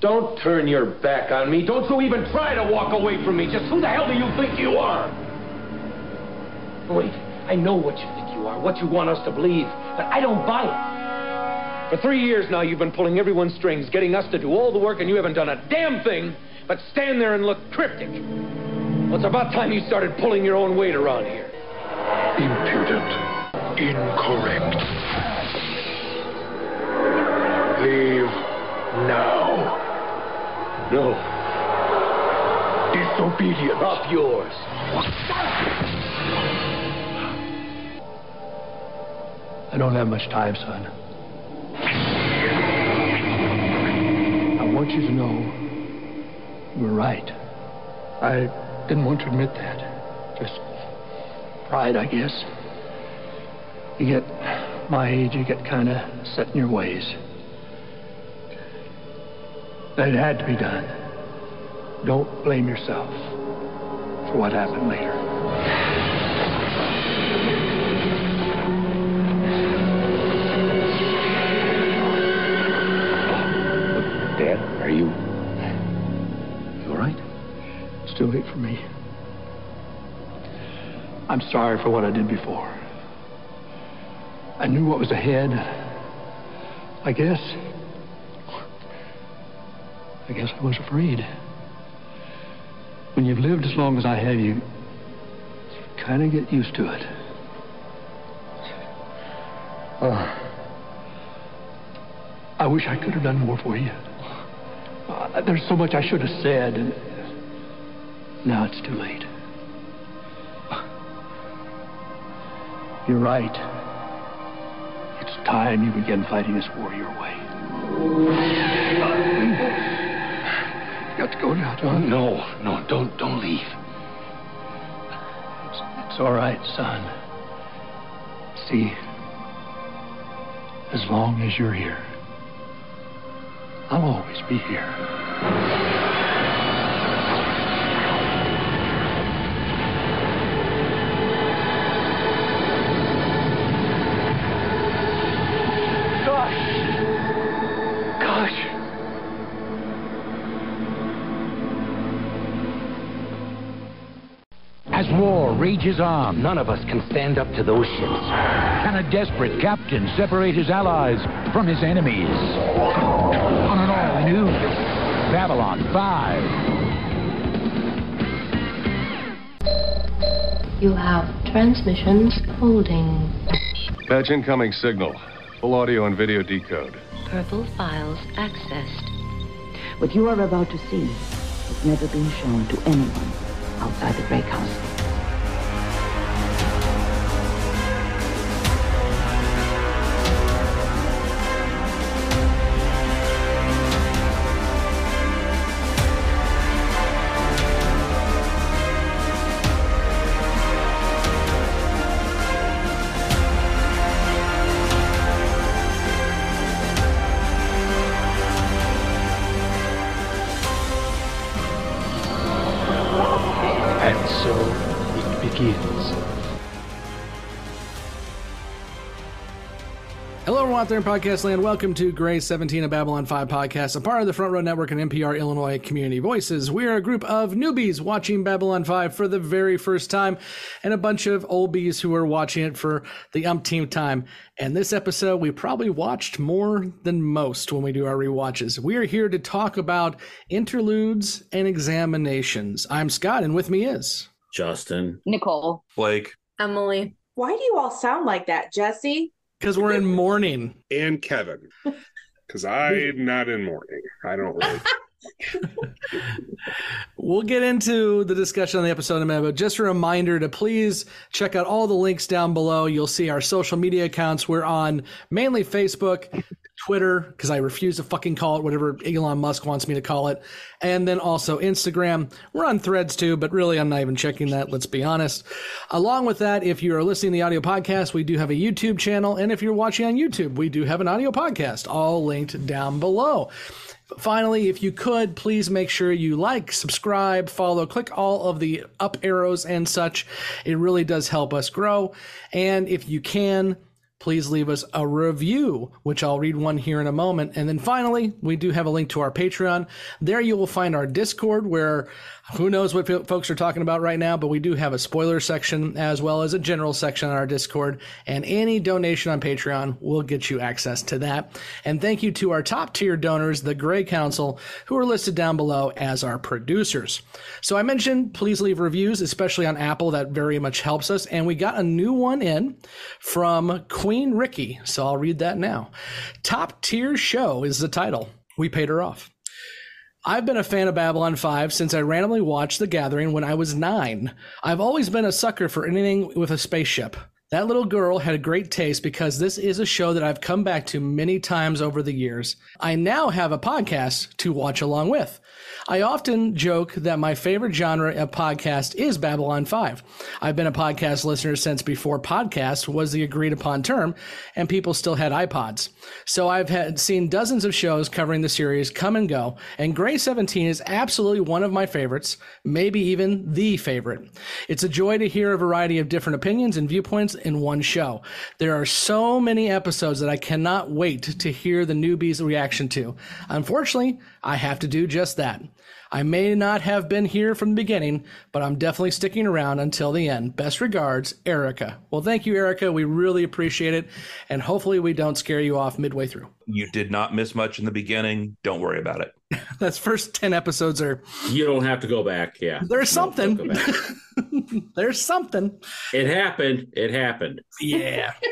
Don't turn your back on me. Don't you even try to walk away from me. Just who the hell do you think you are? Wait, I know what you think you are, what you want us to believe, but I don't buy it. For three years now, you've been pulling everyone's strings, getting us to do all the work, and you haven't done a damn thing but stand there and look cryptic. Well, it's about time you started pulling your own weight around here. Impudent. Incorrect. Leave now. No. Disobedience. Up yours. I don't have much time, son. I want you to know you were right. I didn't want to admit that. Just pride, I guess. You get my age, you get kind of set in your ways. That it had to be done. Don't blame yourself for what happened later. Dad, are you. You all right? It's too late for me. I'm sorry for what I did before. I knew what was ahead. I guess. I guess I was afraid. When you've lived as long as I have, you kind of get used to it. Uh, I wish I could have done more for you. Uh, there's so much I should have said, and now it's too late. You're right. It's time you began fighting this war your way. Got to go now, John. No, no, don't, don't leave. It's, it's all right, son. See, as long as you're here, I'll always be here. War rages on, None of us can stand up to those ships. can a desperate captain separate his allies from his enemies? On an all-new Babylon 5. You have transmissions holding. Patch incoming signal. Full audio and video decode. Purple files accessed. What you are about to see has never been shown to anyone outside the Grey Council. Out there in podcast land. Welcome to Grey 17 of Babylon 5 podcast, a part of the Front Row Network and NPR Illinois Community Voices. We are a group of newbies watching Babylon 5 for the very first time, and a bunch of oldies who are watching it for the umpteenth time. And this episode, we probably watched more than most when we do our rewatches. We are here to talk about interludes and examinations. I'm Scott, and with me is. Justin. Nicole. Blake. Emily. Why do you all sound like that, Jessi? Because we're in mourning. and Kevin. Because I'm not in mourning. I don't really. We'll get into the discussion on the episode in a minute, but just a reminder to please check out all the links down below. You'll see our social media accounts. We're on mainly Facebook, Twitter, because I refuse to fucking call it whatever Elon Musk wants me to call it, and then also Instagram. We're on threads too, but really I'm not even checking that, let's be honest. Along with that, if you are listening to the audio podcast, we do have a YouTube channel, and if you're watching on YouTube, we do have an audio podcast, all linked down below. Finally, if you could, please make sure you like, subscribe, follow, click all of the up arrows and such. It really does help us grow. And if you can, please leave us a review, which I'll read one here in a moment. And then finally, we do have a link to our Patreon. There you will find our Discord where who knows what folks are talking about right now, but we do have a spoiler section as well as a general section on our Discord. And any donation on Patreon will get you access to that. And thank you to our top tier donors, the Grey Council, who are listed down below as our producers. So I mentioned please leave reviews, especially on Apple. That very much helps us. And we got a new one in from Queen Ricky. So I'll read that now. Top tier show is the title. We paid her off. I've been a fan of Babylon 5 since I randomly watched The Gathering when I was nine. I've always been a sucker for anything with a spaceship. That little girl had a great taste because this is a show that I've come back to many times over the years. I now have a podcast to watch along with. I often joke that my favorite genre of podcast is Babylon 5. I've been a podcast listener since before podcast was the agreed upon term and people still had iPods. So I've had seen dozens of shows covering the series come and go, and Grey 17 is absolutely one of my favorites, maybe even the favorite. It's a joy to hear a variety of different opinions and viewpoints in one show. There are so many episodes that I cannot wait to hear the newbies' reaction to. Unfortunately, I have to do just that. I may not have been here from the beginning, but I'm definitely sticking around until the end. Best regards, Erica. Well, thank you, Erica. We really appreciate it. And hopefully, we don't scare you off midway through. You did not miss much in the beginning. Don't worry about it. That's first 10 episodes are. You don't have to go back. Yeah. There's something. There's something. It happened. It happened. Yeah.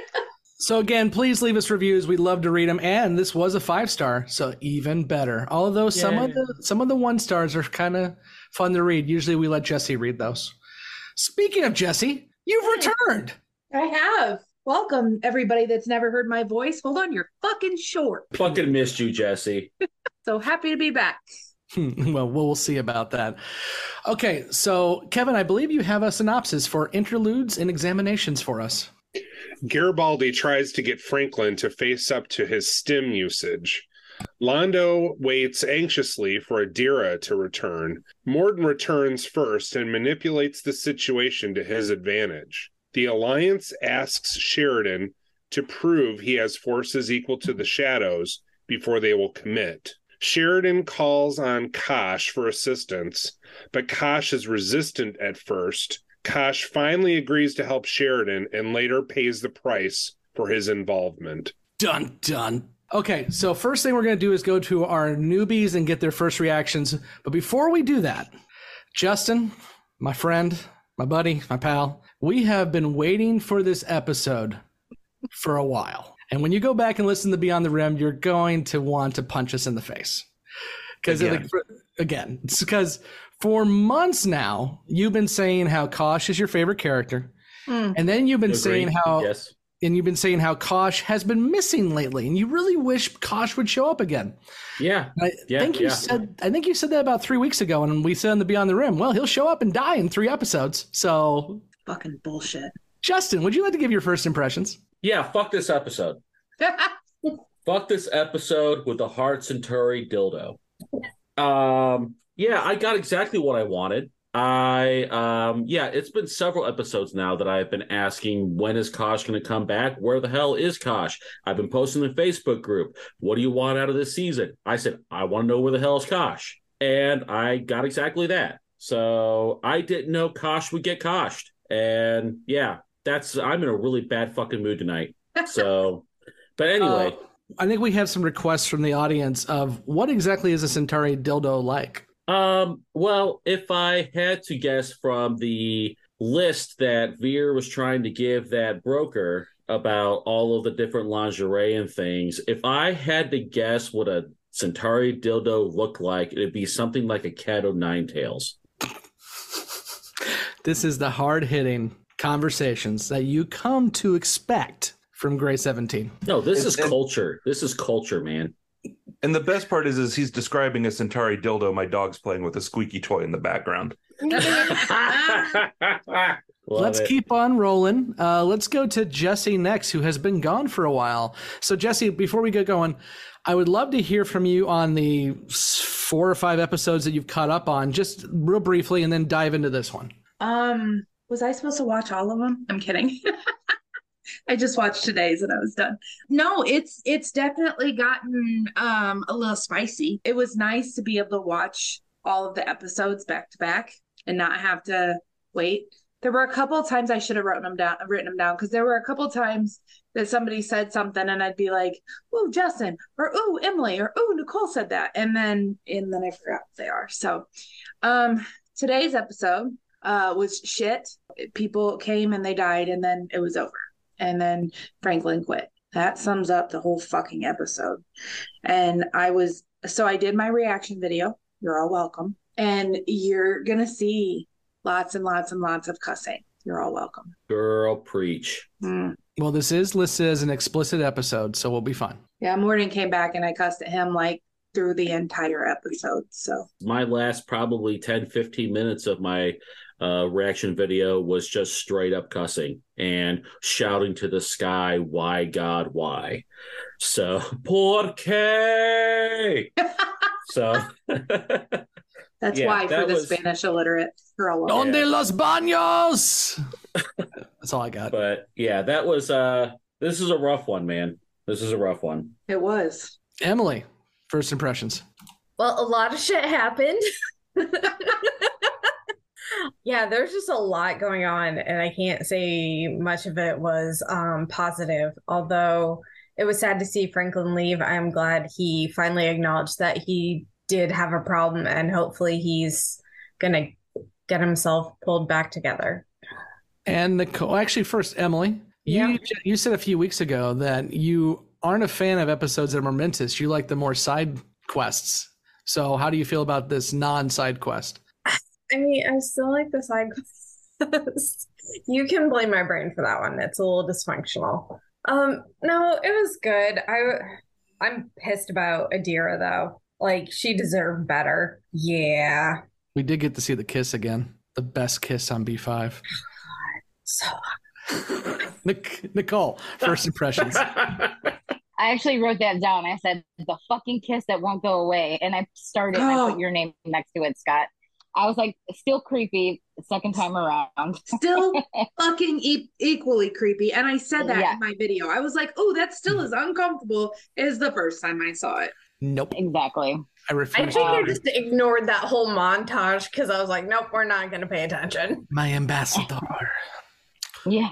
So again, please leave us reviews. We'd love to read them. And this was a five star, so even better. Although some yeah. of the some of the one stars are kind of fun to read. Usually we let Jessi read those. Speaking of Jessi, you've returned. I have. Welcome everybody that's never heard my voice. Hold on, you're fucking short. Fucking missed you, Jessi. so happy to be back. well, we'll see about that. Okay, so Kevin, I believe you have a synopsis for interludes and examinations for us. Garibaldi tries to get Franklin to face up to his stim usage. Londo waits anxiously for Adira to return. Morden returns first and manipulates the situation to his advantage. The Alliance asks Sheridan to prove he has forces equal to the Shadows before they will commit. Sheridan calls on Kosh for assistance, but Kosh is resistant at first Kosh finally agrees to help Sheridan and later pays the price for his involvement. Dun dun. Okay, so first thing we're going to do is go to our newbies and get their first reactions. But before we do that, Justin, my friend, my buddy, my pal, we have been waiting for this episode for a while. And when you go back and listen to Beyond the Rim, you're going to want to punch us in the face. Because again. again, it's because for months now, you've been saying how Kosh is your favorite character. Mm. And then you've been Agreed. saying how yes. And you've been saying how Kosh has been missing lately, and you really wish Kosh would show up again. Yeah. I yeah, think you yeah. said I think you said that about three weeks ago, and we said on the Beyond the Rim, well, he'll show up and die in three episodes. So fucking bullshit. Justin, would you like to give your first impressions? Yeah, fuck this episode. fuck this episode with the Heart Centauri dildo. Um yeah, I got exactly what I wanted. I um yeah, it's been several episodes now that I've been asking when is Kosh going to come back? Where the hell is Kosh? I've been posting in the Facebook group. What do you want out of this season? I said I want to know where the hell is Kosh, and I got exactly that. So I didn't know Kosh would get Koshed, and yeah, that's I'm in a really bad fucking mood tonight. So, but anyway. Uh, I think we have some requests from the audience of what exactly is a Centauri dildo like? Um, well, if I had to guess from the list that Vir was trying to give that broker about all of the different lingerie and things, if I had to guess what a Centauri dildo looked like, it'd be something like a cat o' nine tails. this is the hard hitting conversations that you come to expect from Grey 17. No, this is culture. This is culture, man. And the best part is, is he's describing a Centauri dildo. My dog's playing with a squeaky toy in the background. let's it. keep on rolling. Uh, let's go to Jessi next, who has been gone for a while. So, Jessi, before we get going, I would love to hear from you on the four or five episodes that you've caught up on, just real briefly, and then dive into this one. Um, was I supposed to watch all of them? I'm kidding. I just watched today's and I was done. No, it's it's definitely gotten um a little spicy. It was nice to be able to watch all of the episodes back to back and not have to wait. There were a couple times I should have written them down written them down because there were a couple times that somebody said something and I'd be like, "Ooh, Justin," or "Ooh, Emily," or "Ooh, Nicole said that," and then and then I forgot they are. So, um, today's episode uh was shit. People came and they died, and then it was over, and then Franklin quit. That sums up the whole fucking episode. And I was so I did my reaction video. You're all welcome, and you're gonna see lots and lots and lots of cussing. You're all welcome. Girl, preach. Mm. Well, this is listed as an explicit episode, so we'll be fine. Yeah, Morden came back and I cussed at him like through the entire episode. So My last probably 10, 15 minutes of my uh, reaction video was just straight up cussing and shouting to the sky, why God, why? So, por qué? so, that's Yeah, why for that the was- Spanish illiterate girl. Donde los baños? That's all I got. but yeah, that was, uh, this is a rough one, man. This is a rough one. It was. Emily, first impressions. Well, a lot of shit happened. Yeah, there's just a lot going on, and I can't say much of it was um, positive. Although it was sad to see Franklin leave, I'm glad he finally acknowledged that he did have a problem, and hopefully he's gonna get himself pulled back together. And Nicole, actually, first, Emily, you you said a few weeks ago that you aren't a fan of episodes that are momentous. You like the more side quests. So, how do you feel about this non-side quest? I mean, I still like the side quests. you can blame my brain for that one. It's a little dysfunctional. Um, no, it was good. I I'm pissed about Adira though. Like she deserved better. Yeah. We did get to see the kiss again, the best kiss on B five. So Nic- Nicole, first impressions. I actually wrote that down. I said the fucking kiss that won't go away, and I started. and I put your name next to it, Scott. I was like, still creepy. Second time around, Still fucking e- equally creepy. And I said that Yeah. in my video. I was like, oh, that's still as uncomfortable as the first time I saw it. Nope. Exactly. I I refuse. think I just ignored that whole montage because I was like, nope, we're not gonna pay attention. My ambassador. Yeah,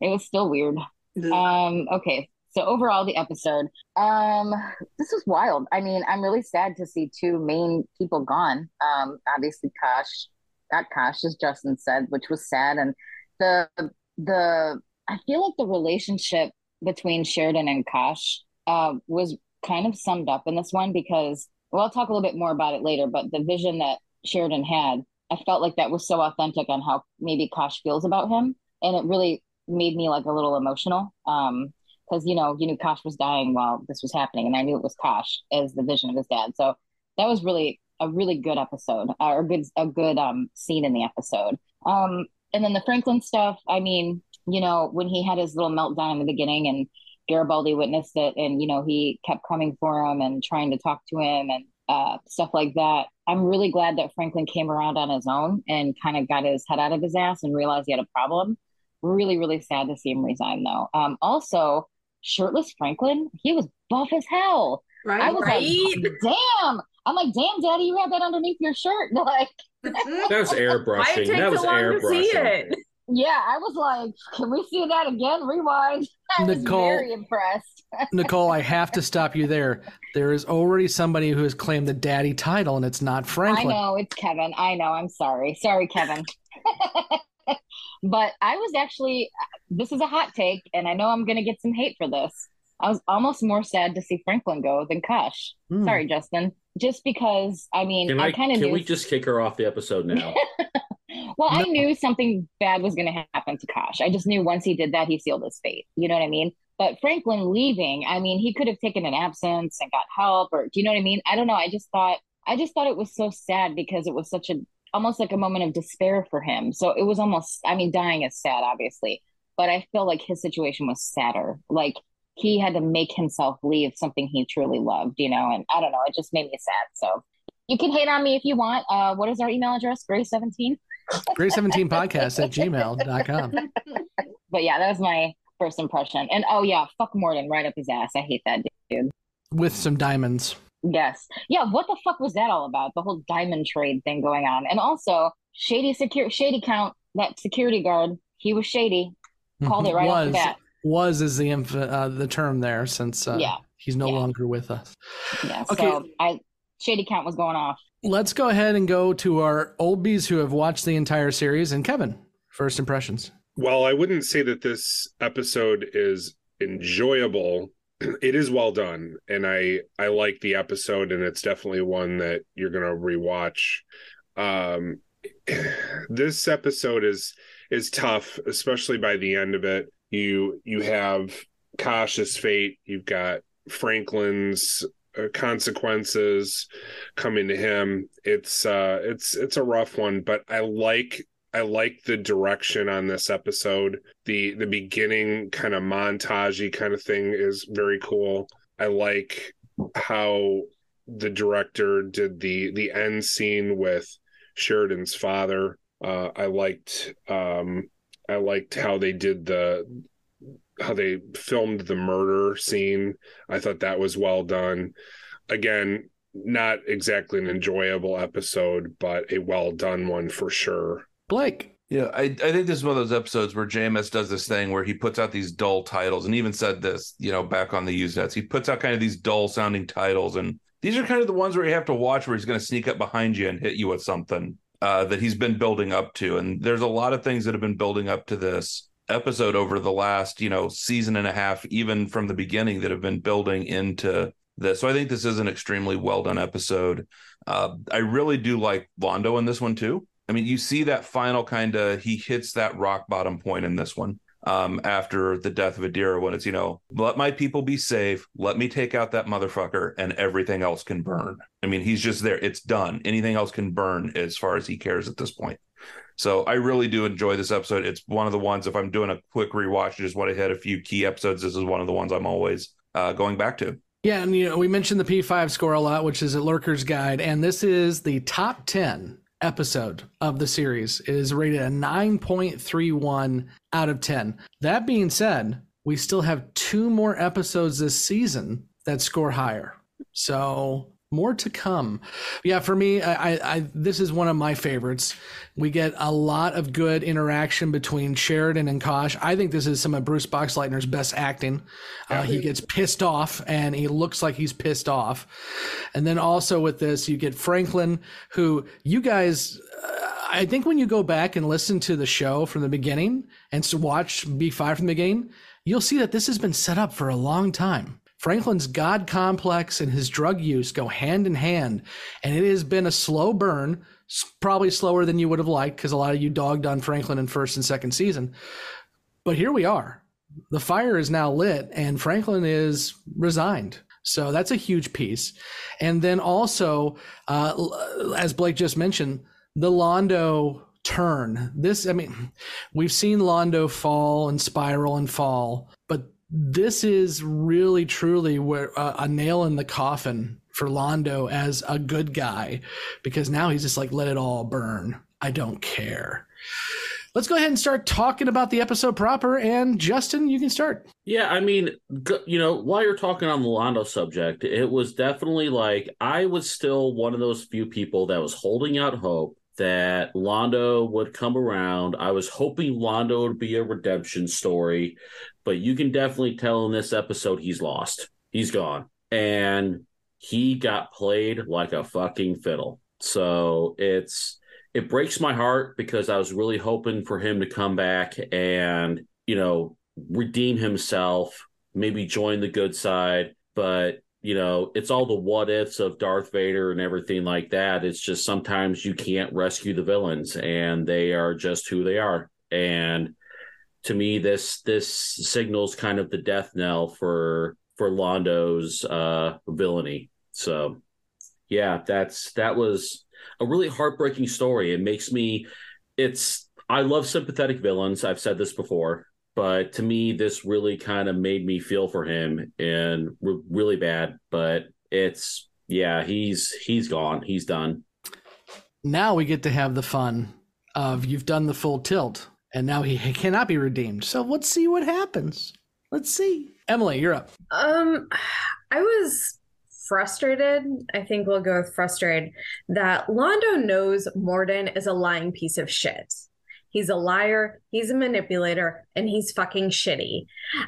it was still weird. Um, okay, so overall, the episode, um, this was wild. I mean, I'm really sad to see two main people gone. Um, obviously, Kosh, not Kosh, as Justin said, which was sad, and the the I feel like the relationship between Sheridan and Kosh uh, was kind of summed up in this one because well, I'll talk a little bit more about it later. But the vision that Sheridan had, I felt like that was so authentic on how maybe Kosh feels about him, and it really made me like a little emotional. Um, because you know you knew Kosh was dying while this was happening, and I knew it was Kosh as the vision of his dad. So that was really a really good episode, uh, or good a good um scene in the episode. Um, and then the Franklin stuff. I mean, you know, when he had his little meltdown in the beginning, and Garibaldi witnessed it, and you know he kept coming for him and trying to talk to him and uh, stuff like that. I'm really glad that Franklin came around on his own and kind of got his head out of his ass and realized he had a problem. Really, really sad to see him resign, though. Um, also, shirtless Franklin, he was buff as hell. Right, I was right. like, damn. I'm like, damn, daddy, you had that underneath your shirt. Like, That was airbrushing. That was airbrushing. Yeah, I was like, can we see that again? Rewind. I was Nicole- very impressed. Nicole, I have to stop you there. There is already somebody who has claimed the daddy title, and it's not Franklin. I know it's Kevin. I know. I'm sorry. Sorry, Kevin. But I was actually, this is a hot take, and I know I'm going to get some hate for this. I was almost more sad to see Franklin go than Kosh. Hmm. Sorry, Justin. Just because, I mean, Can I, I, kind of can knew. we just kick her off the episode now? well, I knew something bad was going to happen to Kosh. I just knew once he did that, he sealed his fate. You know what I mean? But Franklin leaving, I mean, he could have taken an absence and got help, or do you know what I mean? I don't know. I just thought, I just thought it was so sad because it was such a, almost like a moment of despair for him. So it was almost, I mean, dying is sad, obviously, but I feel like his situation was sadder. Like he had to make himself leave something he truly loved, you know? And I don't know, it just made me sad. So you can hate on me if you want. Uh, what is our email address? Grey17? Grey17 podcast at gmail.com. But yeah, that was my first impression. And oh yeah, fuck Morden right up his ass. I hate that dude. With some diamonds. Yes. Yeah, what the fuck was that all about? The whole diamond trade thing going on. And also, shady secure shady count, that security guard, he was shady. Called it right was, off the bat. Was is the inf- uh, the term there since uh, Yeah. he's no longer with us. Yeah. Okay. So I shady count was going off. Let's go ahead and go to our old bees who have watched the entire series. And Kevin, first impressions. Well, I wouldn't say that this episode is enjoyable, it is well done, and I I like the episode, and it's definitely one that you're gonna rewatch. Um, this episode is is tough, especially by the end of it. You you have Kosh's fate. You've got Franklin's uh, consequences coming to him. It's uh it's it's a rough one, but I like I like the direction on this episode. The the beginning kind of montagey kind of thing is very cool. I like how the director did the the end scene with Sheridan's father. Uh, I liked um, I liked how they did the how they filmed the murder scene. I thought that was well done. Again, not exactly an enjoyable episode, but a well done one for sure. Blake. Yeah, I, I think this is one of those episodes where JMS does this thing where he puts out these dull titles and even said this, you know, back on the Usenets. He puts out kind of these dull sounding titles. And these are kind of the ones where you have to watch where he's going to sneak up behind you and hit you with something uh, that he's been building up to. And there's a lot of things that have been building up to this episode over the last, you know, season and a half, even from the beginning, that have been building into this. So I think this is an extremely well done episode. Uh, I really do like Londo in this one too. I mean, you see that final kind of he hits that rock bottom point in this one um, after the death of Adira when it's, you know, let my people be safe, let me take out that motherfucker, and everything else can burn. I mean, he's just there. It's done. Anything else can burn as far as he cares at this point. So I really do enjoy this episode. It's one of the ones, if I'm doing a quick rewatch, just want to hit a few key episodes, this is one of the ones I'm always uh, going back to. Yeah, and you know, we mentioned the P5 score a lot, which is a Lurker's Guide, and this is the top 10 episode of the series. Is rated a 9.31 out of 10. That being said, we still have two more episodes this season that score higher. So more to come. Yeah, for me, I, I, this is one of my favorites. We get a lot of good interaction between Sheridan and Kosh. I think this is some of Bruce Boxleitner's best acting. Uh, he gets pissed off, and he looks like he's pissed off. And then also with this, you get Franklin, who you guys. Uh, I think when you go back and listen to the show from the beginning and watch B5 from the beginning, you'll see that this has been set up for a long time. Franklin's God complex and his drug use go hand in hand, and it has been a slow burn, probably slower than you would have liked because a lot of you dogged on Franklin in first and second season. But here we are. The fire is now lit, and Franklin is resigned. So that's a huge piece. And then also, uh, as Blake just mentioned, the Londo turn. This, I mean, we've seen Londo fall and spiral and fall, but this is really truly where uh, a nail in the coffin for Londo as a good guy because now he's just like let it all burn. I don't care. Let's go ahead and start talking about the episode proper and Justin, you can start. Yeah, I mean, you know, while you're talking on the Londo subject, it was definitely like I was still one of those few people that was holding out hope that Londo would come around. I was hoping Londo would be a redemption story, but you can definitely tell in this episode he's lost. He's gone. And he got played like a fucking fiddle. So it's it breaks my heart because I was really hoping for him to come back and, you know, redeem himself, maybe join the good side, but you know, it's all the what ifs of Darth Vader and everything like that. It's just sometimes you can't rescue the villains and they are just who they are. And to me, this this signals kind of the death knell for for Londo's uh villainy. So yeah, that's that was a really heartbreaking story. It makes me it's I love sympathetic villains. I've said this before but to me this really kind of made me feel for him and re- really bad but it's yeah he's he's gone he's done Now we get to have the fun of you've done the full tilt and now he, he cannot be redeemed. So let's see what happens. Let's see. Emily, you're up. Um, I was frustrated. I think we'll go with frustrated that Londo knows Morden is a lying piece of shit. He's a liar, he's a manipulator, and he's fucking shitty.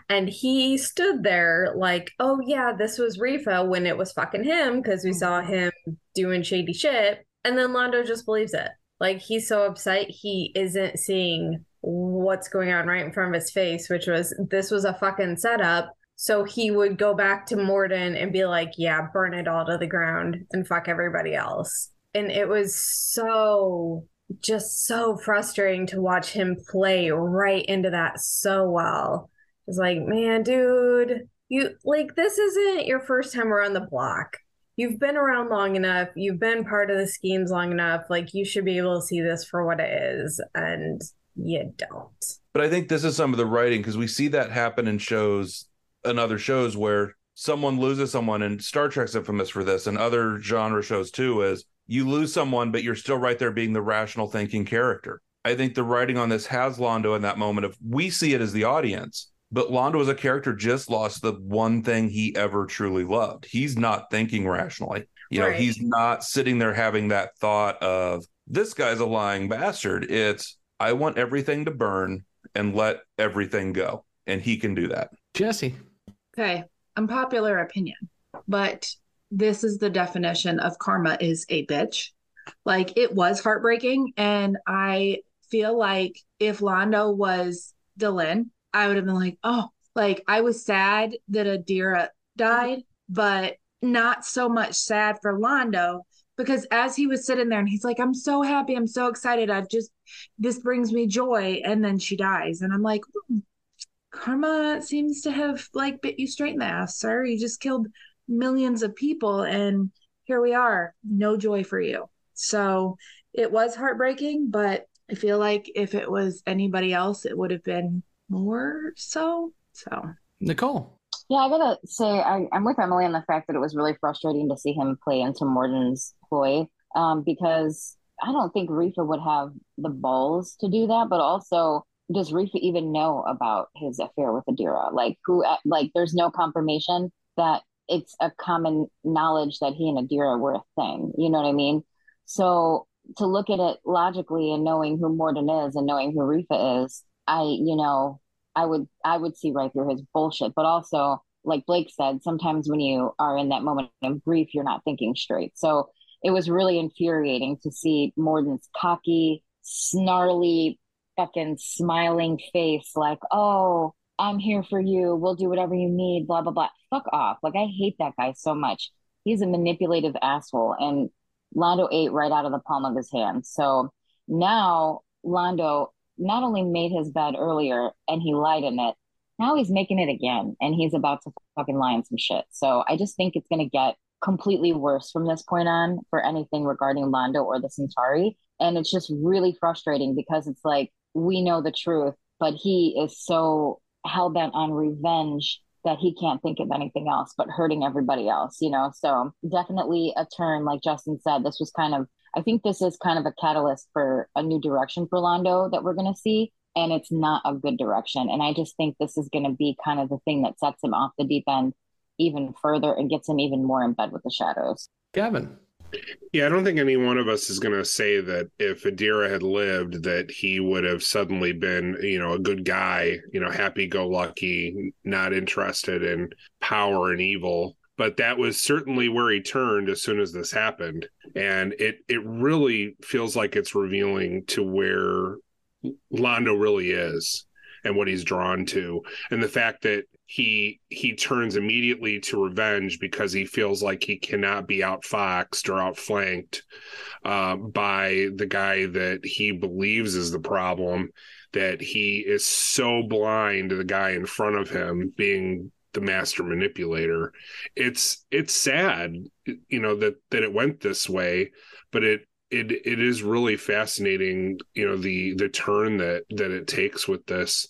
And he stood there like, oh yeah, this was Refa when it was fucking him because we saw mm-hmm. him doing shady shit. And then Londo just believes it. Like he's so upset he isn't seeing what's going on right in front of his face, which was this was a fucking setup. So he would go back to Morden and be like, yeah, burn it all to the ground and fuck everybody else. And it was so just so frustrating to watch him play right into that so well. It's like, man, dude, you like this isn't your first time around the block. You've been around long enough. You've been part of the schemes long enough. Like you should be able to see this for what it is, and you don't. But I think this is some of the writing because we see that happen in shows and other shows where someone loses someone, and Star Trek's infamous for this, and other genre shows too. Is you lose someone, but you're still right there being the rational thinking character. I think the writing on this has Londo in that moment of we see it as the audience, but Londo as a character just lost the one thing he ever truly loved. He's not thinking rationally. You know, Right. he's not sitting there having that thought of this guy's a lying bastard. It's I want everything to burn and let everything go. And he can do that. Jessi. Okay, unpopular opinion, but this is the definition of karma is a bitch. Like it was heartbreaking, and I feel like if Londo was Dylan, I would have been like, oh, like I was sad that Adira died, but not so much sad for Londo because as he was sitting there and he's like, I'm so happy, I'm so excited, I've just this brings me joy, and then she dies, and I'm like, "Hmm, karma seems to have like bit you straight in the ass, sir. You just killed millions of people and here we are. No joy for you. So it was heartbreaking, but I feel like if it was anybody else, it would have been more so. So Nicole. Yeah, I gotta say, I, I'm with Emily on the fact that it was really frustrating to see him play into Morden's ploy um, because I don't think Refa would have the balls to do that. But also, does Refa even know about his affair with Adira? Like, who? Like, there's no confirmation that it's a common knowledge that he and Adira were a thing. You know what I mean? So to look at it logically and knowing who Morden is and knowing who Refa is, I, you know, I would I would see right through his bullshit. But also, like Blake said, sometimes when you are in that moment of grief, you're not thinking straight. So it was really infuriating to see Morden's cocky, snarly, fucking smiling face, like, oh, I'm here for you. We'll do whatever you need, blah, blah, blah. Fuck off. Like, I hate that guy so much. He's a manipulative asshole. And Londo ate right out of the palm of his hand. So now Londo not only made his bed earlier and he lied in it, now he's making it again and he's about to fucking lie in some shit. So I just think it's going to get completely worse from this point on for anything regarding Londo or the Centauri. And it's just really frustrating because it's like we know the truth, but he is so hell bent on revenge that he can't think of anything else but hurting everybody else, you know? So definitely a turn, like Justin said, this was kind of, I think this is kind of a catalyst for a new direction for Londo that we're going to see. And it's not a good direction. And I just think this is going to be kind of the thing that sets him off the deep end even further and gets him even more in bed with the shadows. Gavin. Yeah, I don't think any one of us is going to say that if Adira had lived, that he would have suddenly been, you know, a good guy, you know, happy go lucky, not interested in power and evil. But that was certainly where he turned as soon as this happened. And it it really feels like it's revealing to where Londo really is and what he's drawn to. And the fact that he he turns immediately to revenge because he feels like he cannot be outfoxed or outflanked uh, by the guy that he believes is the problem. That he is so blind to the guy in front of him being the master manipulator. It's it's sad, you know that that it went this way, but it it it is really fascinating you know the the turn that that it takes with this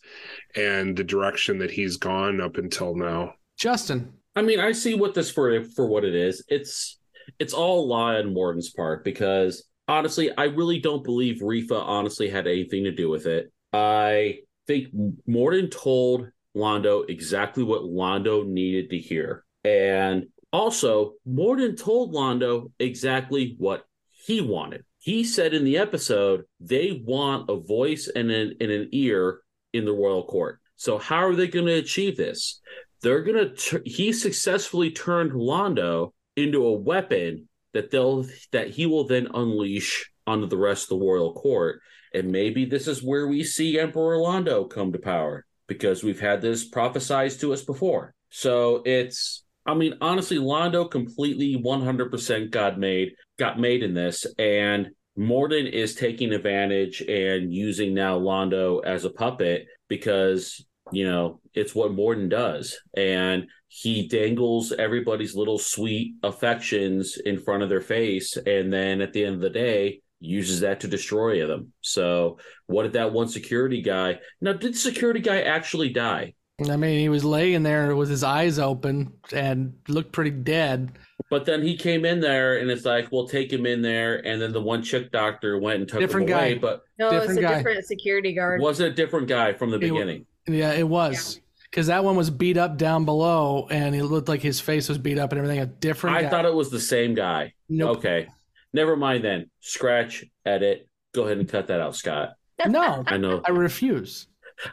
and the direction that he's gone up until now justin I mean, I see what this for for what it is. It's it's all lie on Morden's part because honestly, I really don't believe Refa honestly had anything to do with it. I think Morden told Londo exactly what Londo needed to hear. And also, Morden told Londo exactly what he wanted. He said in the episode, they want a voice and an, and an ear in the royal court. So, how are they going to achieve this? They're going to, he successfully turned Londo into a weapon that they'll, that he will then unleash onto the rest of the royal court. And maybe this is where we see Emperor Londo come to power because we've had this prophesized to us before. So it's, I mean, honestly, Londo completely 100% God made, got made in this. And Morden is taking advantage and using now Londo as a puppet because, you know, it's what Morden does. And he dangles everybody's little sweet affections in front of their face. And then at the end of the day, uses that to destroy them. So, what did that one security guy? Now, did security guy actually die? I mean, he was laying there with his eyes open and looked pretty dead. But then he came in there, and it's like, we'll take him in there. And then the one chick doctor went and took Different him away. guy. But No, it's Different a guy. different security guard. was it a different guy from the It beginning? Yeah, it was. Because that one was beat up down below and he looked like his face was beat up and everything. A different I guy. thought it was the same guy. Nope. Okay, never mind then. Scratch, edit. Go ahead and cut that out, Scott. no, I know. I refuse.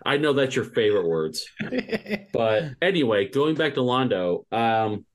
I know that's your favorite words. but anyway, going back to Londo, um,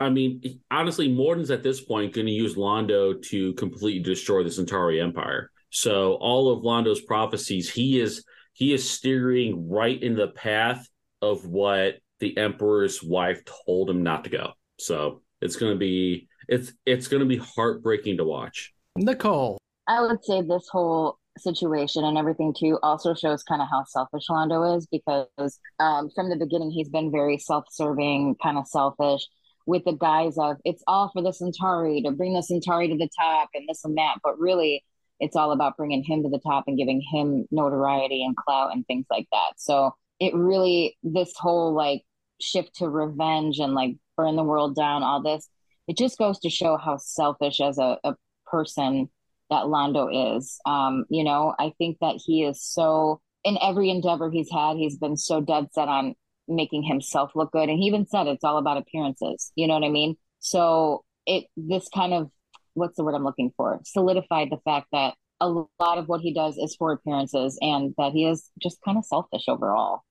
I mean, honestly, Morden's at this point going to use Londo to completely destroy the Centauri Empire. So all of Londo's prophecies, he is he is steering right in the path of what the Emperor's wife told him not to go. So it's going to be it's it's going to be heartbreaking to watch. Nicole. I would say this whole situation and everything too also shows kind of how selfish Londo is because um, from the beginning he's been very self-serving, kind of selfish, with the guise of it's all for the Centauri to bring the Centauri to the top and this and that, but really it's all about bringing him to the top and giving him notoriety and clout and things like that. So it really this whole like shift to revenge and like burn the world down, all this, it just goes to show how selfish as a, a person that Londo is. Um, you know, I think that he is so in every endeavor he's had, he's been so dead set on making himself look good. And he even said it's all about appearances. You know what I mean? So it this kind of what's the word I'm looking for? Solidified the fact that a lot of what he does is for appearances and that he is just kind of selfish overall.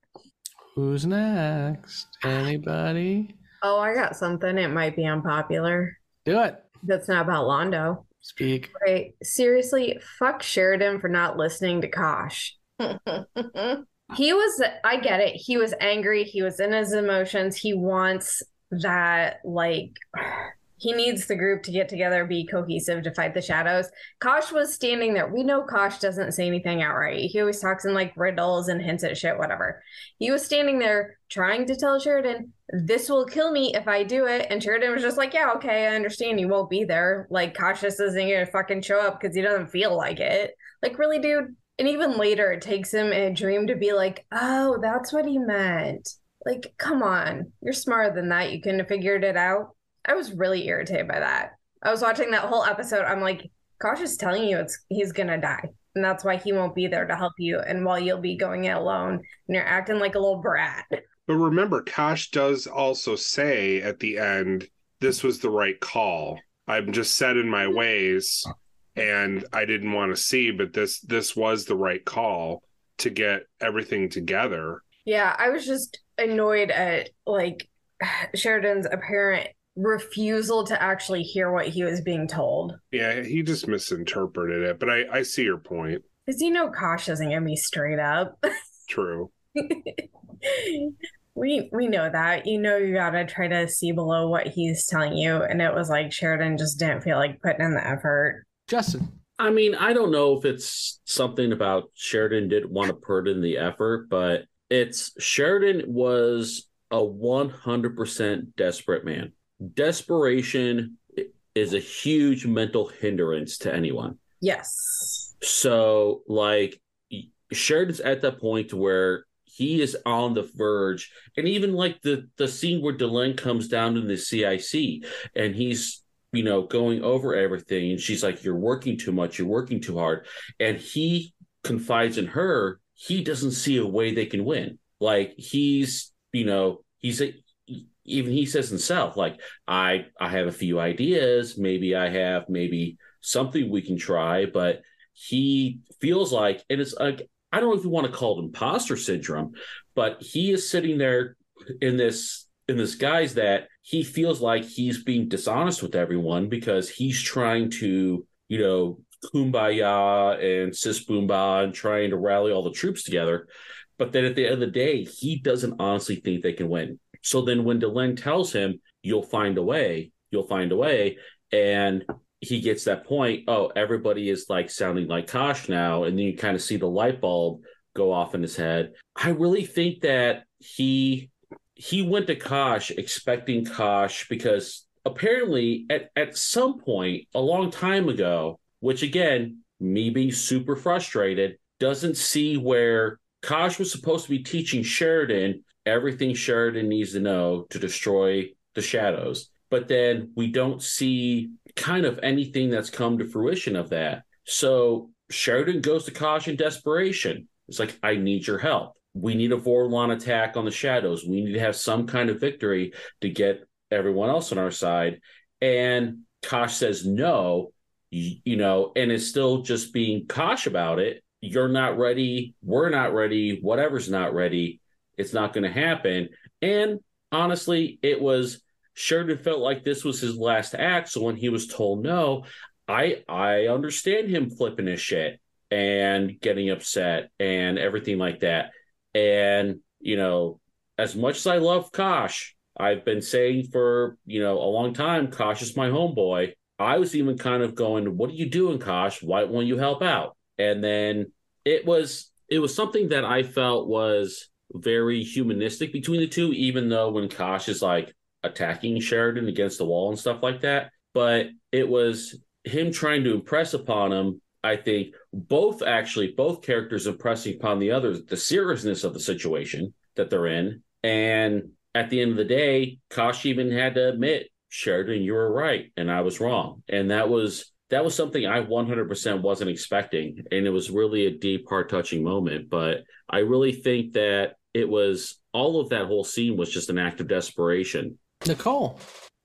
Who's next? Anybody? Oh, I got something. It might be unpopular. Do it. That's not about Londo. Speak. Right. Seriously, fuck Sheridan for not listening to Kosh. he was, I get it. He was angry. He was in his emotions. He wants that, like, he needs the group to get together, be cohesive to fight the shadows. Kosh was standing there. We know Kosh doesn't say anything outright. He always talks in like riddles and hints at shit, whatever. He was standing there trying to tell Sheridan, this will kill me if I do it. And Sheridan was just like, yeah, okay, I understand you won't be there. Like, Kosh just isn't to fucking show up because he doesn't feel like it. Like, really, dude? And even later, it takes him in a dream to be like, oh, that's what he meant. Like, come on. You're smarter than that. You couldn't have figured it out. I was really irritated by that. I was watching that whole episode. I'm like, Kosh is telling you it's he's gonna die. And that's why he won't be there to help you. And while you'll be going it alone and you're acting like a little brat. But remember, Kosh does also say at the end, this was the right call. I'm just set in my ways and I didn't want to see, but this this was the right call to get everything together. Yeah, I was just annoyed at like Sheridan's apparent refusal to actually hear what he was being told. Yeah, he just misinterpreted it, but I, I see your point. Because you know Kosh doesn't gonna straight up. True. we we know that. You know you gotta try to see below what he's telling you. And it was like Sheridan just didn't feel like putting in the effort. Justin. I mean, I don't know if it's something about Sheridan didn't want to put in the effort, but it's Sheridan was a 100% desperate man. Desperation is a huge mental hindrance to anyone. Yes. So, like, Sheridan's at that point where he is on the verge, and even like the the scene where Delenn comes down to the CIC, and he's you know going over everything, and she's like, "You're working too much. You're working too hard," and he confides in her. He doesn't see a way they can win. Like he's, you know, he's a, even he says himself, like I I have a few ideas, maybe I have maybe something we can try, but he feels like, and it's like I don't know if you want to call it imposter syndrome, but he is sitting there in this in this guise that he feels like he's being dishonest with everyone because he's trying to, you know, kumbaya and sis boomba and trying to rally all the troops together. But then at the end of the day, he doesn't honestly think they can win. So then when Delenn tells him, you'll find a way, you'll find a way, and he gets that point, oh, everybody is like sounding like Kosh now, and then you kind of see the light bulb go off in his head. I really think that he he went to Kosh expecting Kosh because apparently at, at some point a long time ago, which again, me being super frustrated, doesn't see where Kosh was supposed to be teaching Sheridan everything Sheridan needs to know to destroy the shadows. But then we don't see kind of anything that's come to fruition of that. So Sheridan goes to Kosh in desperation. It's like, I need your help. We need a Vorlon attack on the shadows. We need to have some kind of victory to get everyone else on our side. And Kosh says no, you, you know, and is still just being Kosh about it. You're not ready. We're not ready. Whatever's not ready, it's not going to happen. And honestly, it was Sheridan felt like this was his last act. So when he was told no, I I understand him flipping his shit and getting upset and everything like that. And you know, as much as I love Kosh, I've been saying for you know a long time, Kosh is my homeboy. I was even kind of going, "What are you doing, Kosh? Why won't you help out?" And then it was it was something that I felt was very humanistic between the two, even though when Kosh is like attacking Sheridan against the wall and stuff like that. But it was him trying to impress upon him. I think both actually, both characters impressing upon the others the seriousness of the situation that they're in. And at the end of the day, Kosh even had to admit, Sheridan, you were right and I was wrong. And that was that was something I 100% wasn't expecting. And it was really a deep, heart touching moment. But I really think that it was all of that whole scene was just an act of desperation. Nicole.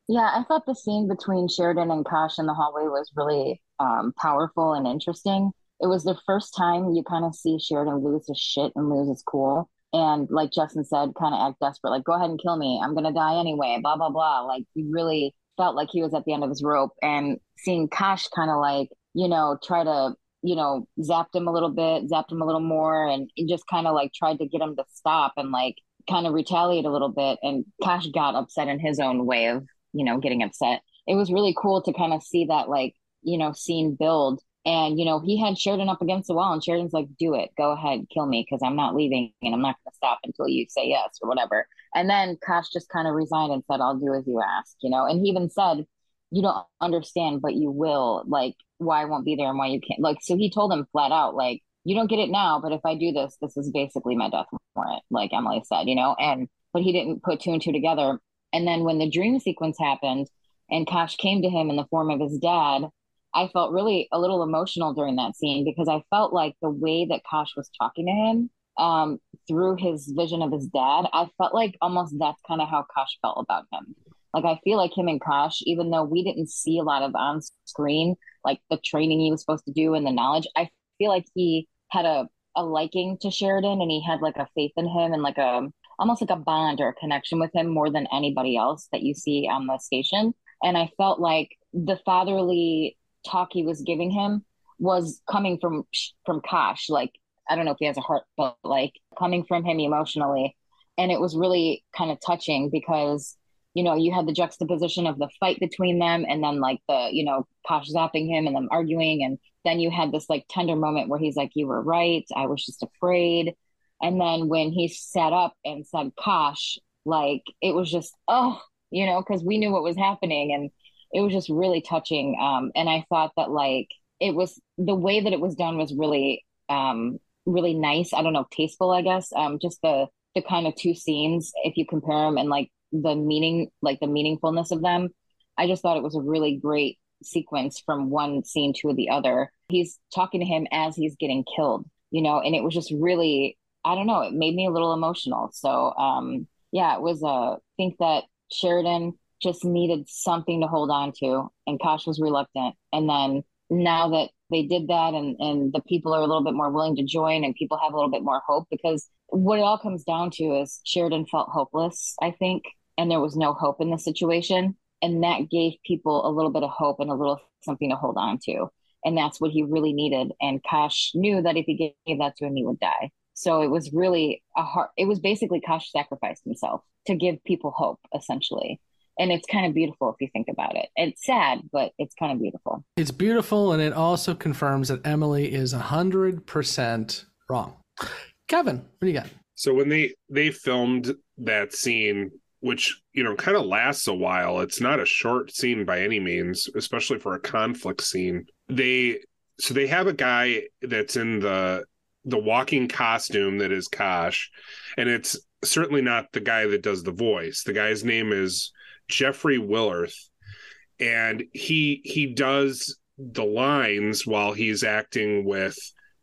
Yeah, I thought the scene between Sheridan and Kosh in the hallway was really um, powerful and interesting. It was the first time you kind of see Sheridan lose his shit and lose his cool. And like Justin said, kind of act desperate, like, go ahead and kill me. I'm going to die anyway, blah, blah, blah. Like, he really felt like he was at the end of his rope. And seeing Kosh kind of like, you know, try to you know, zapped him a little bit, zapped him a little more, and just kind of like tried to get him to stop and like kind of retaliate a little bit. And Kosh got upset in his own way of, you know, getting upset. It was really cool to kind of see that like, you know, scene build. And, you know, he had Sheridan up against the wall, and Sheridan's like, do it, go ahead, kill me, because I'm not leaving and I'm not going to stop until you say yes or whatever. And then Kosh just kind of resigned and said, I'll do as you ask, you know, and he even said, you don't understand, but you will. Like, why I won't be there and why you can't. Like, so he told him flat out, like, you don't get it now, but if I do this, this is basically my death warrant, like Emily said, you know. And but he didn't put two and two together. And then when the dream sequence happened, and Kosh came to him in the form of his dad, I felt really a little emotional during that scene because I felt like the way that Kosh was talking to him um, through his vision of his dad, I felt like almost that's kind of how Kosh felt about him. Like I feel like him and Kosh, even though we didn't see a lot of on screen, like the training he was supposed to do and the knowledge, I feel like he had a, a liking to Sheridan and he had like a faith in him and like a almost like a bond or a connection with him more than anybody else that you see on the station. And I felt like the fatherly talk he was giving him was coming from from Kosh. Like I don't know if he has a heart, but like coming from him emotionally. And it was really kind of touching because you know, you had the juxtaposition of the fight between them and then like the, you know, Kosh zapping him and them arguing. And then you had this like tender moment where he's like, You were right. I was just afraid. And then when he sat up and said Kosh, like it was just, oh, you know, because we knew what was happening and it was just really touching. Um, and I thought that like it was the way that it was done was really um really nice. I don't know, tasteful, I guess. Um, just the the kind of two scenes, if you compare them and like the meaning, like the meaningfulness of them. I just thought it was a really great sequence from one scene to the other. He's talking to him as he's getting killed, you know, and it was just really I don't know, it made me a little emotional. So um yeah, it was a uh, think that Sheridan just needed something to hold on to and Kosh was reluctant. And then now that they did that and and the people are a little bit more willing to join and people have a little bit more hope because what it all comes down to is Sheridan felt hopeless, I think, and there was no hope in the situation. And that gave people a little bit of hope and a little something to hold on to. And that's what he really needed. And Kosh knew that if he gave that to him, he would die. So it was really a hard, it was basically Kosh sacrificed himself to give people hope, essentially. And it's kind of beautiful if you think about it. It's sad, but it's kind of beautiful. It's beautiful. And it also confirms that Emily is 100% wrong. Kevin, what do you got? So when they they filmed that scene, which you know kind of lasts a while, it's not a short scene by any means, especially for a conflict scene. They so they have a guy that's in the the walking costume that is Kosh, and it's certainly not the guy that does the voice. The guy's name is Jeffrey Willerth, and he he does the lines while he's acting with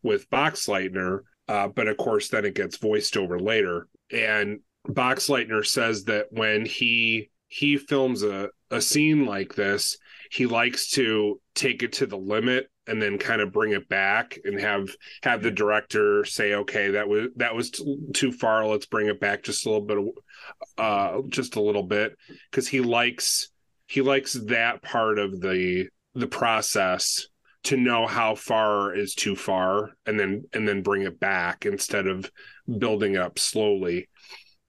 with Boxleitner uh, but of course, then it gets voiced over later. And Boxleitner says that when he he films a, a scene like this, he likes to take it to the limit and then kind of bring it back and have have the director say okay that was that was t- too far. Let's bring it back just a little bit uh just a little bit. Cuz he likes he likes that part of the the process to know how far is too far and then and then bring it back instead of building up slowly.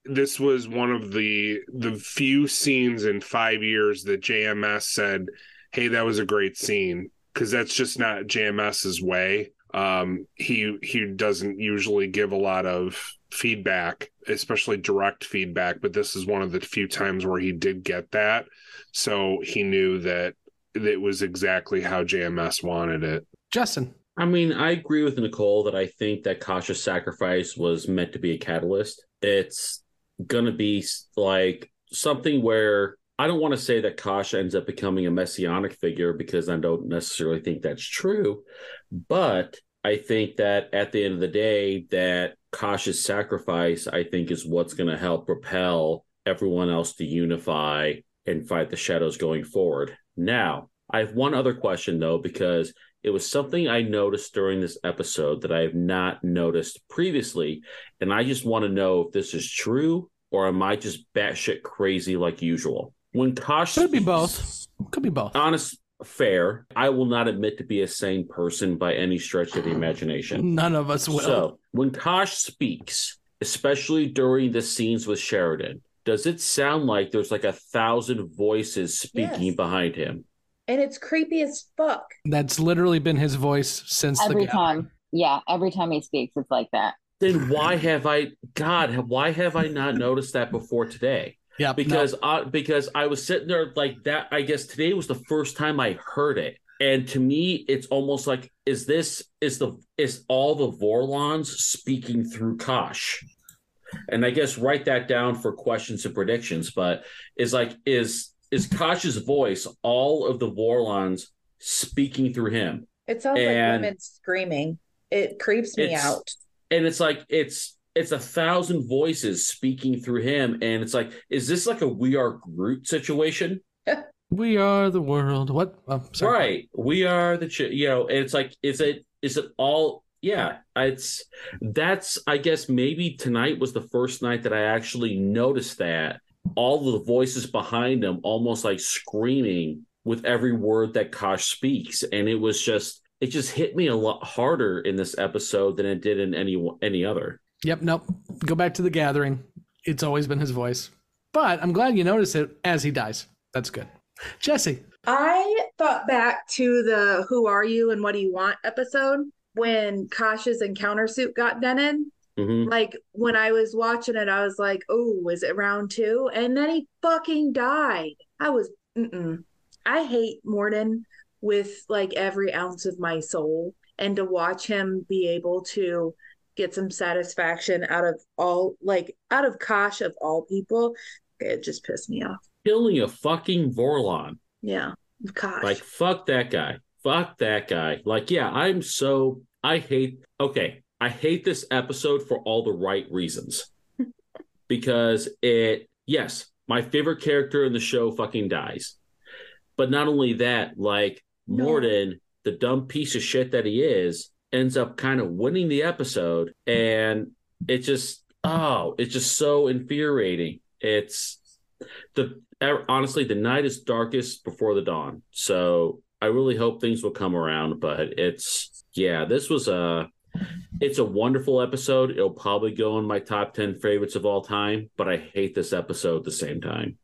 This was one of the the few scenes in 5 years that JMS said hey that was a great scene cuz that's just not JMS's way um he he doesn't usually give a lot of feedback especially direct feedback but this is one of the few times where he did get that so he knew that it was exactly how JMS wanted it. Justin. I mean, I agree with Nicole that I think that Kosh's sacrifice was meant to be a catalyst. It's going to be like something where I don't want to say that Kosh ends up becoming a messianic figure because I don't necessarily think that's true. But I think that at the end of the day, that Kosh's sacrifice, I think, is what's going to help propel everyone else to unify and fight the shadows going forward. Now, I have one other question though, because it was something I noticed during this episode that I have not noticed previously. And I just want to know if this is true or am I just batshit crazy like usual? When Kosh could be both. Could be both. Honest, fair. I will not admit to be a sane person by any stretch of the imagination. None of us will. So when Kosh speaks, especially during the scenes with Sheridan, does it sound like there's like a thousand voices speaking yes. behind him? And it's creepy as fuck. That's literally been his voice since every time. Yeah, every time he speaks, it's like that. Then why have I, God, why have I not noticed that before today? Yeah, because no. I, because I was sitting there like that. I guess today was the first time I heard it, and to me, it's almost like is this is the is all the Vorlons speaking through Kosh? and I guess write that down for questions and predictions. But is like is is Kosh's voice all of the Vorlons speaking through him? It sounds and like women screaming. It creeps me out. And it's like it's it's a thousand voices speaking through him, and it's like, is this like a We Are Groot situation? we are the world. What? Oh, right. We are the ch- you know. And it's like, is it is it all yeah it's that's i guess maybe tonight was the first night that i actually noticed that all the voices behind him almost like screaming with every word that kosh speaks and it was just it just hit me a lot harder in this episode than it did in any any other yep nope go back to the gathering it's always been his voice but i'm glad you noticed it as he dies that's good jessi i thought back to the who are you and what do you want episode when Kosh's encounter suit got dented. Mm-hmm. Like when I was watching it, I was like, "Oh, is it round two? And then he fucking died. I was, mm-mm. I hate Morden with like every ounce of my soul, and to watch him be able to get some satisfaction out of all, like out of Kosh of all people, it just pissed me off. Killing a fucking Vorlon. Yeah, Kosh. Like fuck that guy fuck that guy. Like, yeah, I'm so I hate okay. I hate this episode for all the right reasons. because it, yes, my favorite character in the show fucking dies. But not only that, like Morden, the dumb piece of shit that he is, ends up kind of winning the episode. And it just, oh, it's just so infuriating. It's the, er, honestly, the night is darkest before the dawn. So I really hope things will come around, but it's, yeah, this was a, it's a wonderful episode. It'll probably go in my top 10 favorites of all time, but I hate this episode at the same time.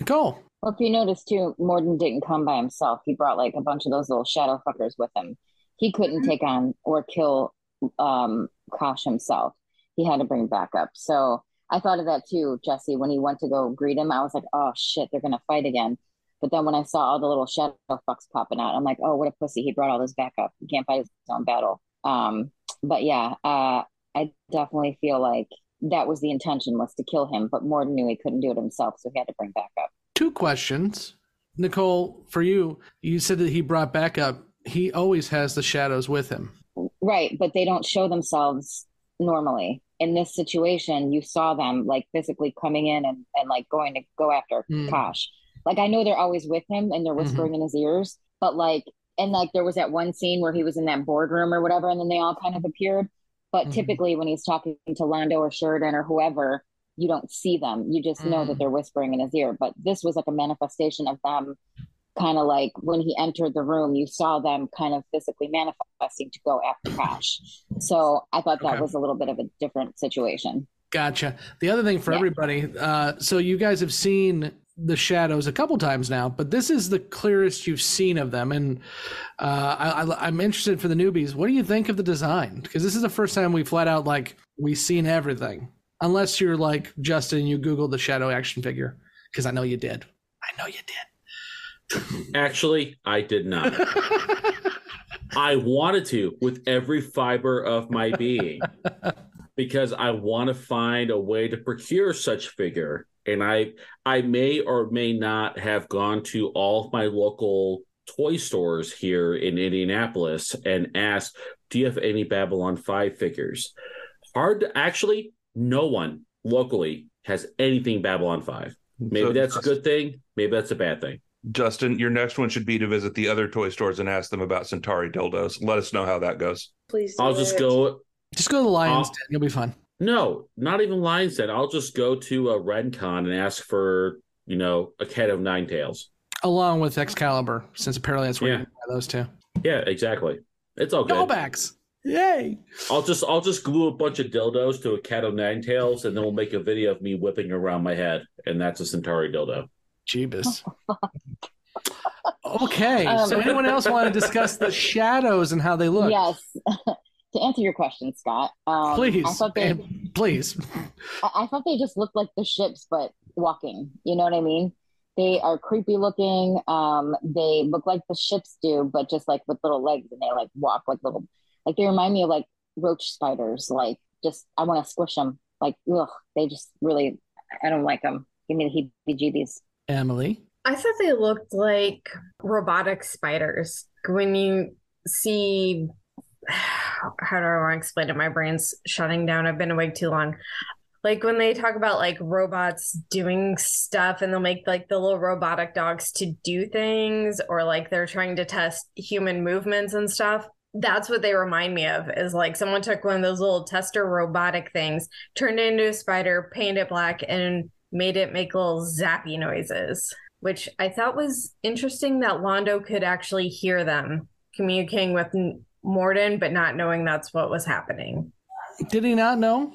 Nicole. Well, if you notice too, Morden didn't come by himself. He brought like a bunch of those little shadow fuckers with him. He couldn't take on or kill um Kosh himself. He had to bring backup. So I thought of that too, Jessi. When he went to go greet him, I was like, oh shit, they're gonna fight again. But then when I saw all the little shadow fucks popping out, I'm like, oh, what a pussy. He brought all this backup. He can't fight his own battle. Um, but yeah, uh, I definitely feel like that was the intention was to kill him, but Morden knew he couldn't do it himself, so he had to bring backup. Two questions. Nicole, for you, you said that he brought backup. He always has the shadows with him. Right, but they don't show themselves normally. In this situation, you saw them like physically coming in and, and like going to go after Mm. Kosh. Like I know they're always with him and they're whispering in his ears, but like and like there was that one scene where he was in that boardroom or whatever, and then they all kind of appeared. But Mhm. typically when he's talking to Londo or Sheridan or whoever, you don't see them. You just know that they're whispering in his ear. But this was like a manifestation of them kind of like when he entered the room, you saw them kind of physically manifesting to go after Kosh. So I thought that Okay. was a little bit of a different situation. Gotcha. The other thing for everybody, uh, so you guys have seen the shadows a couple times now, but this is the clearest you've seen of them. And uh, I, I, I'm interested for the newbies. What do you think of the design? Because this is the first time we flat out like we've seen everything, unless you're like Justin, you Googled the shadow action figure, because I know you did. I know you did. Actually, I did not. I wanted to with every fiber of my being because I want to find a way to procure such figure. And I I may or may not have gone to all of my local toy stores here in Indianapolis and asked, "Do you have any Babylon 5 figures?" Hard to actually no one locally has anything Babylon 5. Maybe So that's a good thing, maybe that's a bad thing. Justin, your next one should be to visit the other toy stores and ask them about Centauri dildos. Let us know how that goes. Please. I'll just go. Just go to the Lions Den. You'll be fine. No, not even Lions Den. I'll just go to uh, a RenCon and ask for, you know, a cat of nine tails. Along with Excalibur, since apparently that's where Yeah. you can buy those two. Yeah, exactly. It's all good. Callbacks. Yay. I'll just I'll just glue a bunch of dildos to a cat of nine tails, and then we'll make a video of me whipping around my head, and that's a Centauri dildo. Jeebus. Okay. Um, so anyone else want to discuss the shadows and how they look? Yes. to answer your question, Scott, um, Please. I thought they, please. I, I thought they just looked like the ships, but walking. You know what I mean? They are creepy looking. Um, they look like the ships do, but just like with little legs, and they like walk like little, like they remind me of like roach spiders. Like just, I want to squish them. Like, ugh, they just really, I don't like them. Give me the heebie-jeebies. Emily. I thought they looked like robotic spiders. When you see, how do I want to explain it? My brain's shutting down. I've been awake too long. Like when they talk about like robots doing stuff and they'll make like the little robotic dogs to do things or like they're trying to test human movements and stuff. That's what they remind me of is like someone took one of those little tester robotic things, turned it into a spider, painted it black, and made it make little zappy noises which I thought was interesting that Londo could actually hear them communicating with Morden, but not knowing that's what was happening. Did he not know?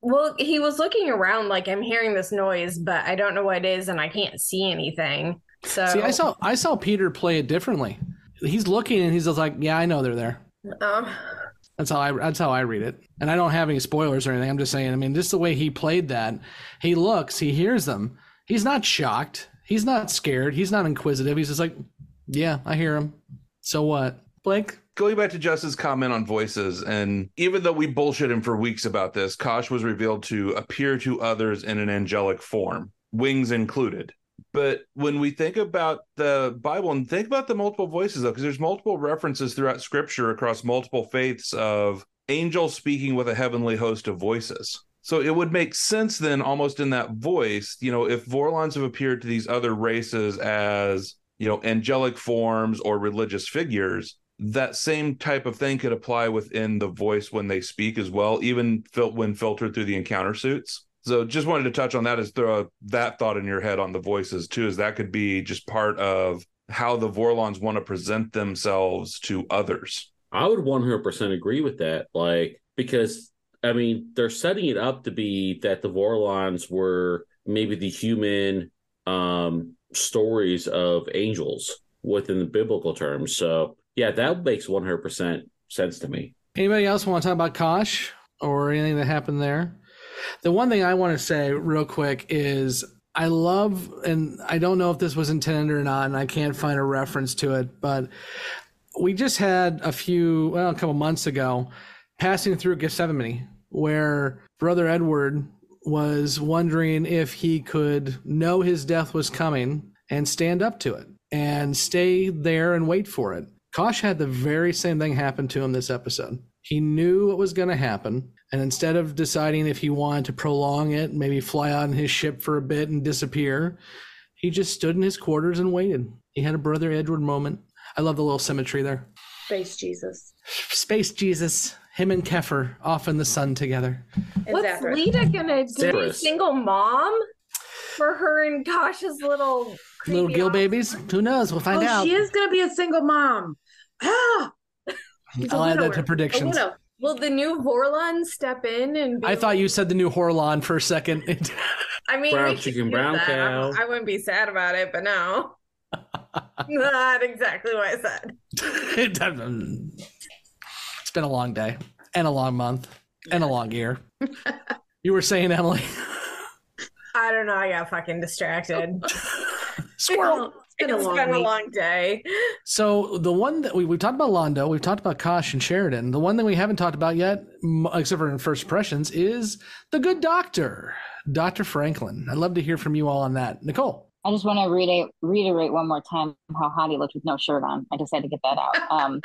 Well, he was looking around like I'm hearing this noise, but I don't know what it is, and I can't see anything. So See, I saw I saw Peter play it differently. He's looking and he's just like, "Yeah, I know they're there." Um, That's how I that's how I read it. And I don't have any spoilers or anything. I'm just saying. I mean, just the way he played that, he looks, he hears them. He's not shocked. He's not scared. He's not inquisitive. He's just like, "Yeah, I hear him." So what, Blake? Going back to Justin's comment on voices, and even though we bullshit him for weeks about this, Kosh was revealed to appear to others in an angelic form, wings included. But when we think about the Bible and think about the multiple voices, though, because there's multiple references throughout Scripture across multiple faiths of angels speaking with a heavenly host of voices. So it would make sense then, almost in that voice, you know, if Vorlons have appeared to these other races as, you know, angelic forms or religious figures, that same type of thing could apply within the voice when they speak as well, even fil- when filtered through the encounter suits. So just wanted to touch on that as throw that thought in your head on the voices too, is that could be just part of how the Vorlons want to present themselves to others. I would 100% agree with that. Like, because I mean, they're setting it up to be that the Vorlons were maybe the human um, stories of angels within the biblical terms. So, yeah, that makes 100% sense to me. Anybody else want to talk about Kosh or anything that happened there? The one thing I want to say real quick is I love, and I don't know if this was intended or not, and I can't find a reference to it, but we just had a few, well, a couple months ago, passing through Gethsemane, where Brother Edward was wondering if he could know his death was coming and stand up to it and stay there and wait for it. Kosh had the very same thing happen to him this episode. He knew what was going to happen. And instead of deciding if he wanted to prolong it, maybe fly out in his ship for a bit and disappear, he just stood in his quarters and waited. He had a Brother Edward moment. I love the little symmetry there. Space Jesus. Space Jesus, him and Kefir off in the sun together. What's Zathras. Lyta gonna do? Be a single mom for her and Kosh's little Little gill babies? Who knows? We'll find oh, out. she is going to be a single mom. Ah! I'll add that to A predictions. widow. Will the new Vorlon step in and be I thought you said the new Horlon for a second. I mean, Brown chicken, brown that. cow. I wouldn't be sad about it, but no. Not exactly what I said. Mm. it's been a long day and a long month and a long year. You were saying, Emily? I don't know. I got fucking distracted. Squirrel. It's been a long been a long day. So the one that we we talked about Londo, we've talked about Kosh and Sheridan. The one that we haven't talked about yet, except for in first impressions, is the Good Doctor, Doctor Franklin. I'd love to hear from you all on that, Nicole. I just want to reiterate, reiterate one more time how hot he looked with no shirt on. I just had to get that out. Um,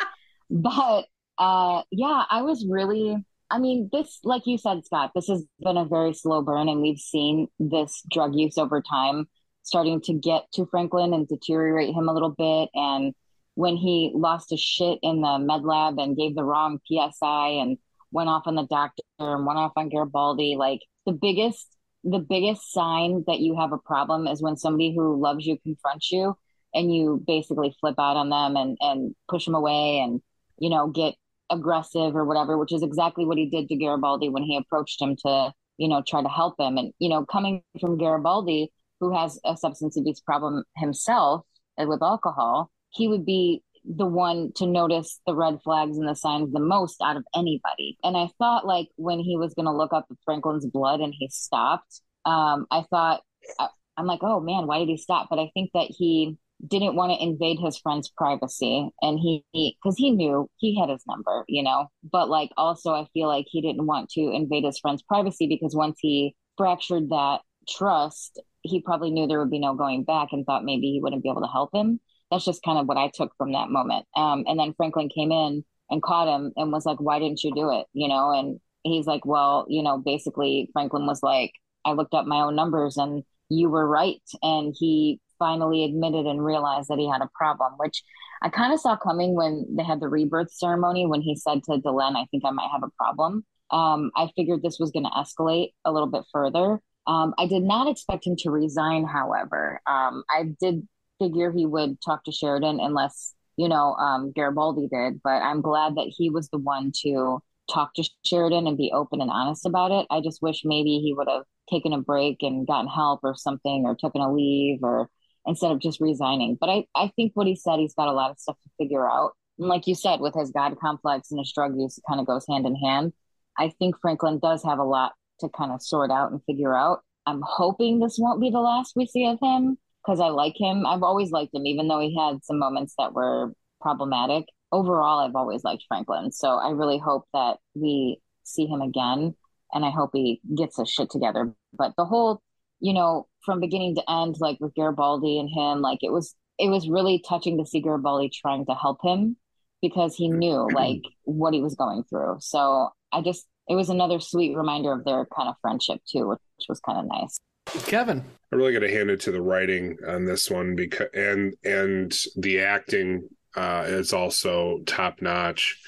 but uh, yeah, I was really, I mean, this, like you said, Scott, this has been a very slow burn, and we've seen this drug use over time starting to get to Franklin and deteriorate him a little bit. And when he lost his shit in the med lab and gave the wrong PSI and went off on the doctor and went off on Garibaldi, like the biggest the biggest sign that you have a problem is when somebody who loves you confronts you and you basically flip out on them and and push them away and you know get aggressive or whatever which is exactly what he did to Garibaldi when he approached him to you know try to help him and you know coming from Garibaldi who has a substance abuse problem himself with alcohol he would be the one to notice the red flags and the signs the most out of anybody. And I thought like when he was going to look up Franklin's blood and he stopped, um, I thought, I, I'm like, oh man, why did he stop? But I think that he didn't want to invade his friend's privacy and he, because he, knew he had his number, you know, but like also I feel like he didn't want to invade his friend's privacy because once he fractured that trust, he probably knew there would be no going back and thought maybe he wouldn't be able to help him that's just kind of what I took from that moment. Um, and then Franklin came in and caught him and was like, why didn't you do it? You know, and he's like, well, you know, basically Franklin was like, I looked up my own numbers and you were right. And he finally admitted and realized that he had a problem, which I kind of saw coming when they had the rebirth ceremony when he said to Delenn, I think I might have a problem. Um, I figured this was going to escalate a little bit further. Um, I did not expect him to resign, however. Um, I did figure he would talk to Sheridan unless, you know, um, Garibaldi did. But I'm glad that he was the one to talk to Sheridan and be open and honest about it. I just wish maybe he would have taken a break and gotten help or something or taken a leave or instead of just resigning. But I, I think what he said, he's got a lot of stuff to figure out. And like you said, with his God complex and his drug use, it kind of goes hand in hand. I think Franklin does have a lot to kind of sort out and figure out. I'm hoping this won't be the last we see of him because I like him. I've always liked him, even though he had some moments that were problematic. Overall, I've always liked Franklin. So I really hope that we see him again and I hope he gets his shit together. But the whole you know, from beginning to end, like with Garibaldi and him, like it was it was really touching to see Garibaldi trying to help him because he knew like what he was going through. So I just it was another sweet reminder of their kind of friendship too, which was kind of nice. Kevin. I really got to hand it to the writing on this one because and and the acting uh, is also top notch.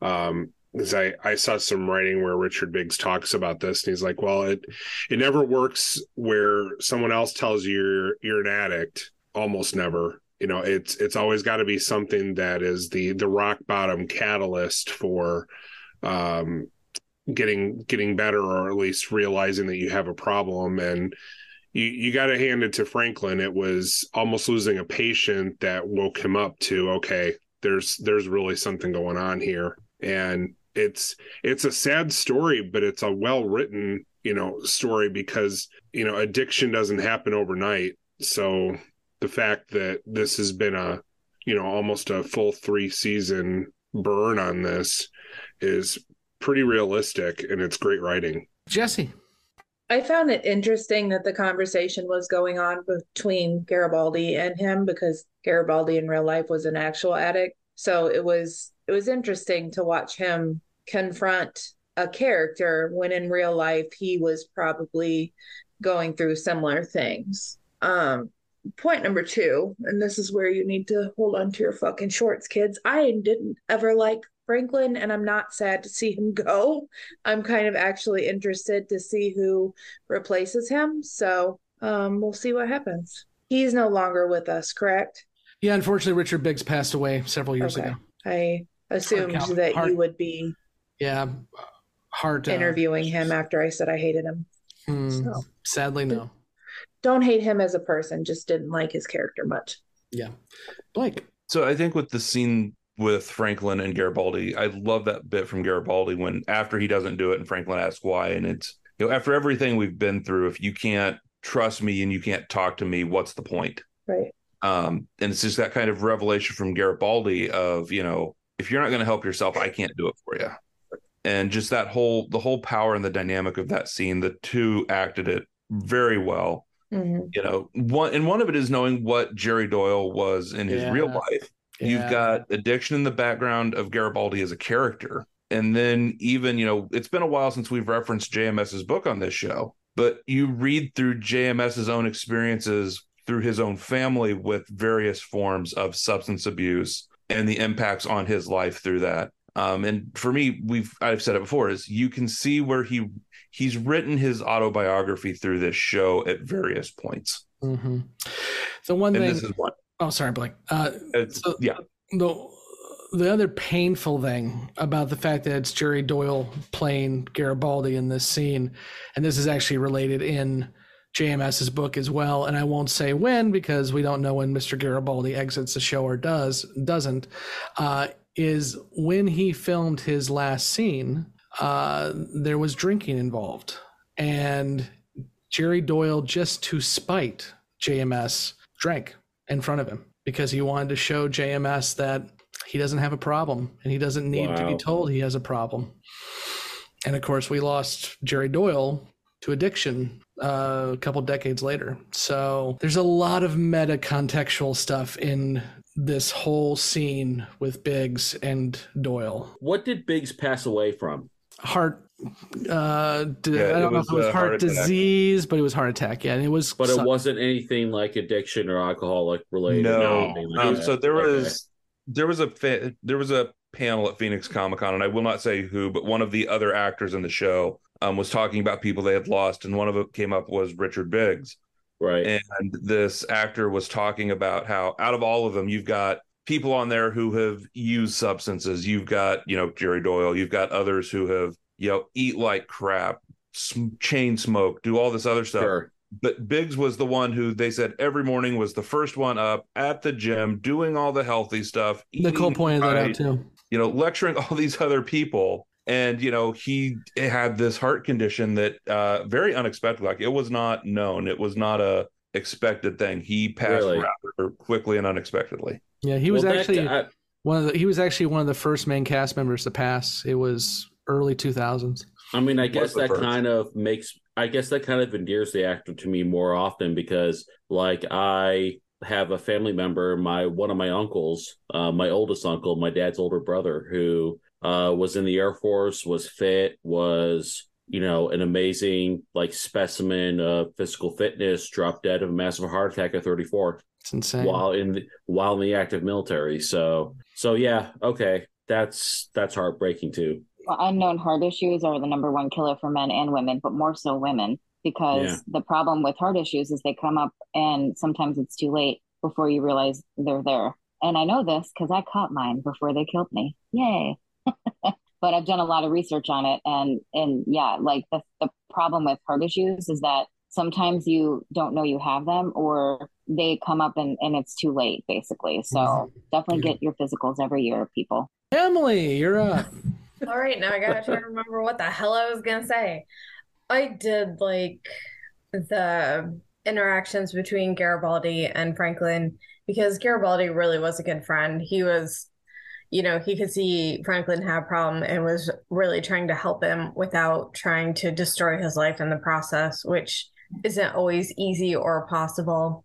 Um, because I, I saw some writing where Richard Biggs talks about this and he's like, well, it it never works where someone else tells you you're you're an addict. Almost never. You know, it's it's always got to be something that is the the rock bottom catalyst for um getting getting better or at least realizing that you have a problem. And you you got to hand it to Franklin. It was almost losing a patient that woke him up to okay there's there's really something going on here. And it's it's a sad story but it's a well written you know story because you know addiction doesn't happen overnight. So the fact that this has been a you know almost a full 3 season burn on this is pretty realistic and it's great writing. Jessi. I found it interesting that the conversation was going on between Garibaldi and him because Garibaldi in real life was an actual addict. So it was it was interesting to watch him confront a character when in real life he was probably going through similar things. Um point number 2, and this is where you need to hold on to your fucking shorts kids. I didn't ever like Franklin, and I'm not sad to see him go. I'm kind of actually interested to see who replaces him. So um, we'll see what happens. He's no longer with us, correct? Yeah, unfortunately, Richard Biggs passed away several years okay. ago. I assumed that hard, you would be. Yeah, hard interviewing him after I said I hated him. Hmm, so. Sadly, no. Don't hate him as a person. Just didn't like his character much. Yeah, Blake. So I think with the scene with Franklin and Garibaldi. I love that bit from Garibaldi when after he doesn't do it and Franklin asks why. And it's, you know, after everything we've been through, if you can't trust me and you can't talk to me, what's the point? Right. Um, and it's just that kind of revelation from Garibaldi of, you know, if you're not going to help yourself, I can't do it for you. And just that whole, the whole power and the dynamic of that scene, the two acted it very well. Mm-hmm. You know, one and one of it is knowing what Jerry Doyle was in his yeah. real life yeah. You've got addiction in the background of Garibaldi as a character. And then even, you know, it's been a while since we've referenced JMS's book on this show, but you read through JMS's own experiences through his own family with various forms of substance abuse and the impacts on his life through that. Um, and for me, we've I've said it before, is you can see where he he's written his autobiography through this show at various points. Mm-hmm. The one and thing this is one. Oh, sorry, Blake. Uh, so, yeah. The the other painful thing about the fact that it's Jerry Doyle playing Garibaldi in this scene, and this is actually related in JMS's book as well, and I won't say when because we don't know when Mr. Garibaldi exits the show or does doesn't. Uh, is when he filmed his last scene, uh, there was drinking involved, and Jerry Doyle, just to spite JMS, drank in front of him because he wanted to show JMS that he doesn't have a problem and he doesn't need wow. to be told he has a problem. And of course, we lost Jerry Doyle to addiction uh, a couple decades later. So there's a lot of meta contextual stuff in this whole scene with Biggs and Doyle. What did Biggs pass away from? Heart uh d- yeah, I don't know if it was heart, heart disease, but it was heart attack. Yeah, and it was. But it wasn't anything like addiction or alcoholic related. No. Like um, so there okay. was there was a fa- there was a panel at Phoenix Comic Con, and I will not say who, but one of the other actors in the show um, was talking about people they had lost, and one of it came up was Richard Biggs. Right. And this actor was talking about how out of all of them, you've got people on there who have used substances. You've got, you know, Jerry Doyle. You've got others who have you know, eat like crap, chain smoke, do all this other stuff. Sure. But Biggs was the one who they said every morning was the first one up at the gym, doing all the healthy stuff. Nicole pointed right, that out too. You know, lecturing all these other people. And, you know, he had this heart condition that uh very unexpected. Like it was not known. It was not a expected thing. He passed really? Rather quickly and unexpectedly. Yeah, he was well, actually that, I, one of the he was actually one of the first main cast members to pass. It was early 2000s. I mean, I guess that first. kind of makes I guess that kind of endears the actor to me more often because like I have a family member, my one of my uncles, uh, my oldest uncle, my dad's older brother, who uh, was in the Air Force, was fit, was you know an amazing like specimen of physical fitness, dropped dead of a massive heart attack at 34 It's insane. while in the, while in the active military. So so yeah, okay, that's that's heartbreaking too. Well, unknown heart issues are the number one killer for men and women, but more so women, because Yeah. the problem with heart issues is they come up and sometimes it's too late before you realize they're there. And I know this because I caught mine before they killed me. Yay. but I've done a lot of research on it and and yeah, like the the problem with heart issues is that sometimes you don't know you have them or they come up and, and it's too late basically. So mm-hmm. definitely get your physicals every year, people. Emily, you're up. All right, now I gotta try to remember what the hell I was gonna say. I did like the interactions between Garibaldi and Franklin because Garibaldi really was a good friend. He was, you know, he could see Franklin had a problem and was really trying to help him without trying to destroy his life in the process, which isn't always easy or possible.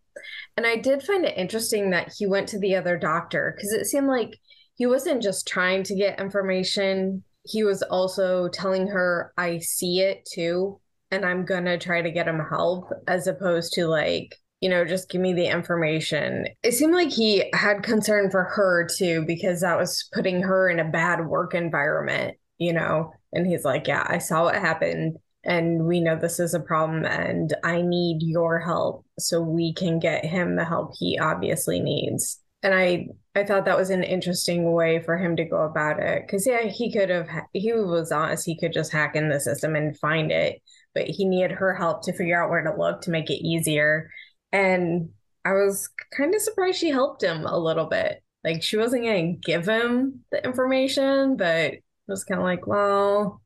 And I did find it interesting that he went to the other doctor because it seemed like he wasn't just trying to get information, he was also telling her, I see it too, and I'm gonna try to get him help, as opposed to like, you know, just give me the information. It seemed like he had concern for her too, because that was putting her in a bad work environment, you know? And he's like, Yeah, I saw what happened and we know this is a problem and I need your help so we can get him the help he obviously needs. And I I thought that was an interesting way for him to go about it cuz yeah, he could have he was honest, he could just hack in the system and find it, but he needed her help to figure out where to look to make it easier. And I was kind of surprised she helped him a little bit. Like she wasn't going to give him the information, but it was kind of like, well,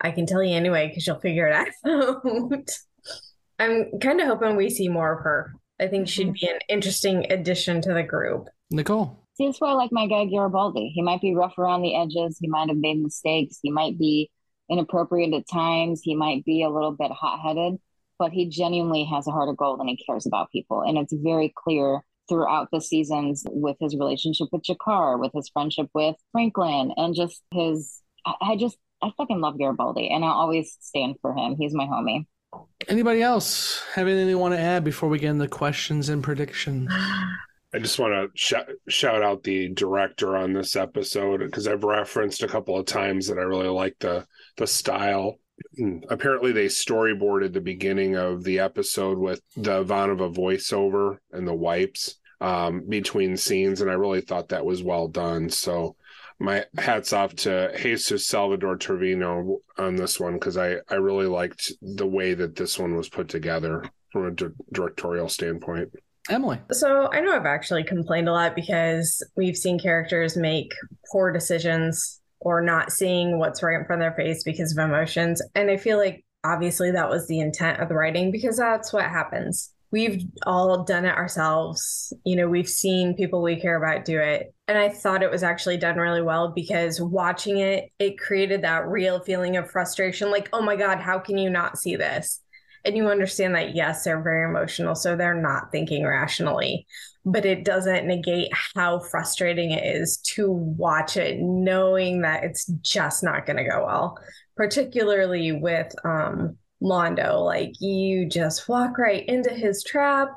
I can tell you anyway because you'll figure it out. I'm kind of hoping we see more of her. I think she'd mm-hmm. be an interesting addition to the group. Nicole. See, that's why I like my guy Garibaldi. He might be rough around the edges. He might have made mistakes. He might be inappropriate at times. He might be a little bit hot headed, but he genuinely has a heart of gold and he cares about people. And it's very clear throughout the seasons with his relationship with Jakar, with his friendship with Franklin, and just his. I, I just, I fucking love Garibaldi and I'll always stand for him. He's my homie. Anybody else have anything they want to add before we get into questions and predictions? I just want to sh- shout out the director on this episode because I've referenced a couple of times that I really like the the style. Apparently, they storyboarded the beginning of the episode with the Ivanova voiceover and the wipes um, between scenes, and I really thought that was well done. So, my hats off to Jesus Salvador Trevino on this one because I I really liked the way that this one was put together from a di- directorial standpoint. Emily. So I know I've actually complained a lot because we've seen characters make poor decisions or not seeing what's right in front of their face because of emotions. And I feel like obviously that was the intent of the writing because that's what happens. We've all done it ourselves. You know, we've seen people we care about do it. And I thought it was actually done really well because watching it, it created that real feeling of frustration like, oh my God, how can you not see this? and you understand that yes they're very emotional so they're not thinking rationally but it doesn't negate how frustrating it is to watch it knowing that it's just not going to go well particularly with um londo like you just walk right into his trap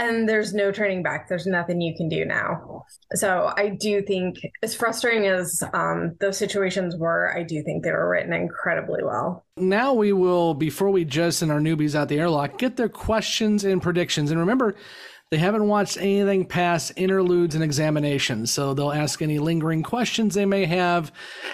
and there's no turning back there's nothing you can do now so i do think as frustrating as um, those situations were i do think they were written incredibly well Now we will, before we just send our newbies out the airlock, get their questions and predictions. And remember, they haven't watched anything past interludes and examinations, so they'll ask any lingering questions they may have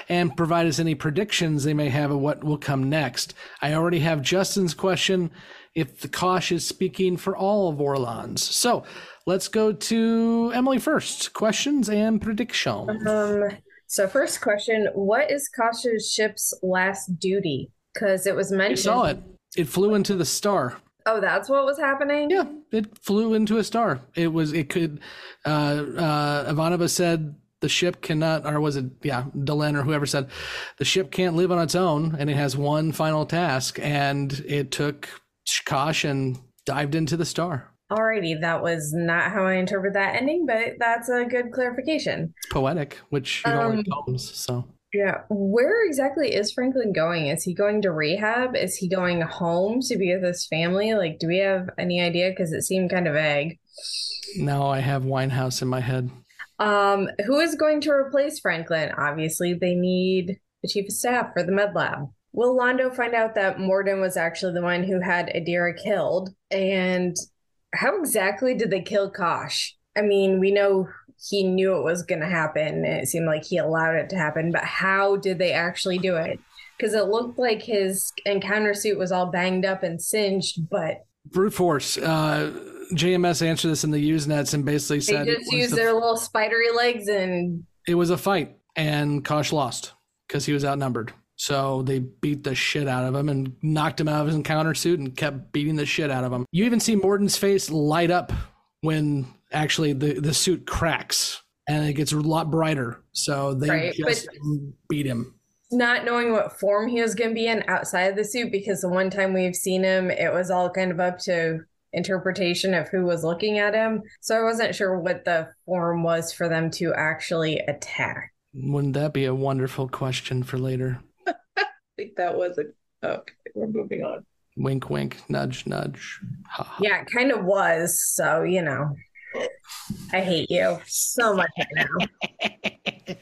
and provide us any predictions they may have of what will come next. I already have Justin's question if the Kosh is speaking for all of Vorlons. So let's go to Emily first. Questions and predictions. Um, so first question, what is Kosh's ship's last duty? Because it was mentioned. You saw it. It flew into the star. Oh, that's what was happening? Yeah, it flew into a star. It was, it could, uh, uh, Ivanova said the the ship cannot, or was it, yeah, Delenn or whoever said, the ship can't live on its own and it has one final task. And it took Kosh and dived into the star. Alrighty, that was not how I interpret that ending, but that's a good clarification. It's poetic, which you don't like Um, poems. So Yeah. Where exactly is Franklin going? Is he going to rehab? Is he going home to be with his family? Like, do we have any idea? Because it seemed kind of vague. now I have Winehouse in my head. Um, who is going to replace Franklin? Obviously, they need the chief of staff for the med lab. Will Londo find out that Morden was actually the one who had Adira killed? And how exactly did they kill Kosh? I mean, we know he knew it was going to happen. It seemed like he allowed it to happen, but how did they actually do it? Because it looked like his encounter suit was all banged up and singed, but Brute force. Uh, JMS answered this in the Usenets and basically said it just used the- their little spidery legs and it was a fight and Kosh lost because he was outnumbered. So they beat the shit out of him and knocked him out of his encounter suit and kept beating the shit out of him. You even see Morden's face light up when actually the, the suit cracks and it gets a lot brighter. So they Right, just beat him. not knowing what form he was going to be in outside of the suit because the one time we've seen him it was all kind of up to interpretation of who was looking at him so i wasn't sure what the form was for them to actually attack Wouldn't that be a wonderful question for later? I think that was a. Okay, we're moving on. Wink, wink, nudge, nudge. Ha. yeah it kind of was so you know i hate you so much right now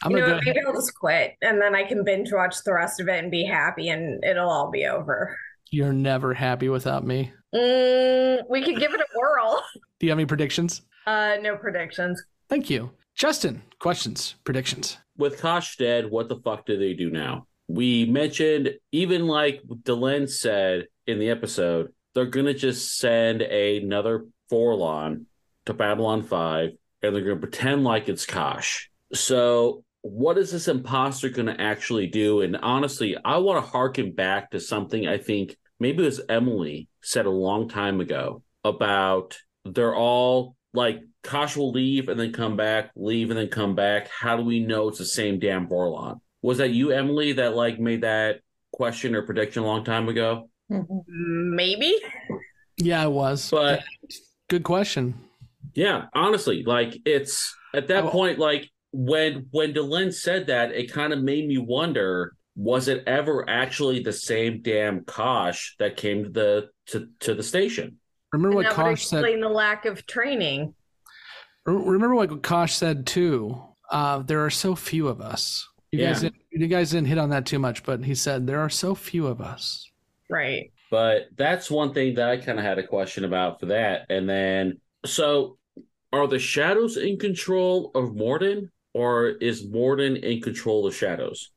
I'm you gonna know go maybe i'll just quit and then i can binge watch the rest of it and be happy and it'll all be over You're never happy without me. mm, we could give it a whirl Do you have any predictions? uh no predictions Thank you. Justin, questions, predictions. with Kosh dead, what the fuck do they do now? We mentioned, even like Delenn said in the episode, they're going to just send another Vorlon to Babylon 5 and they're going to pretend like it's Kosh. So, what is this imposter going to actually do? And honestly, I want to harken back to something I think maybe it was Emily said a long time ago about they're all like Kosh will leave and then come back, leave and then come back. How do we know it's the same damn Vorlon? Was that you, Emily, that like made that question or prediction a long time ago? maybe Yeah, it was. But good question. Yeah, honestly, like it's at that point, like when when Delenn said that, it kind of made me wonder: was it ever actually the same damn Kosh that came to the to, to the station? Remember what And that would Kosh said? explain the lack of training. Remember what Kosh said too. Uh, there are so few of us. You guys, didn't, you guys didn't hit on that too much, but he said there are so few of us. Right. But that's one thing that I kind of had a question about for that. And then, so are the shadows in control of Morden, or is Morden in control of shadows?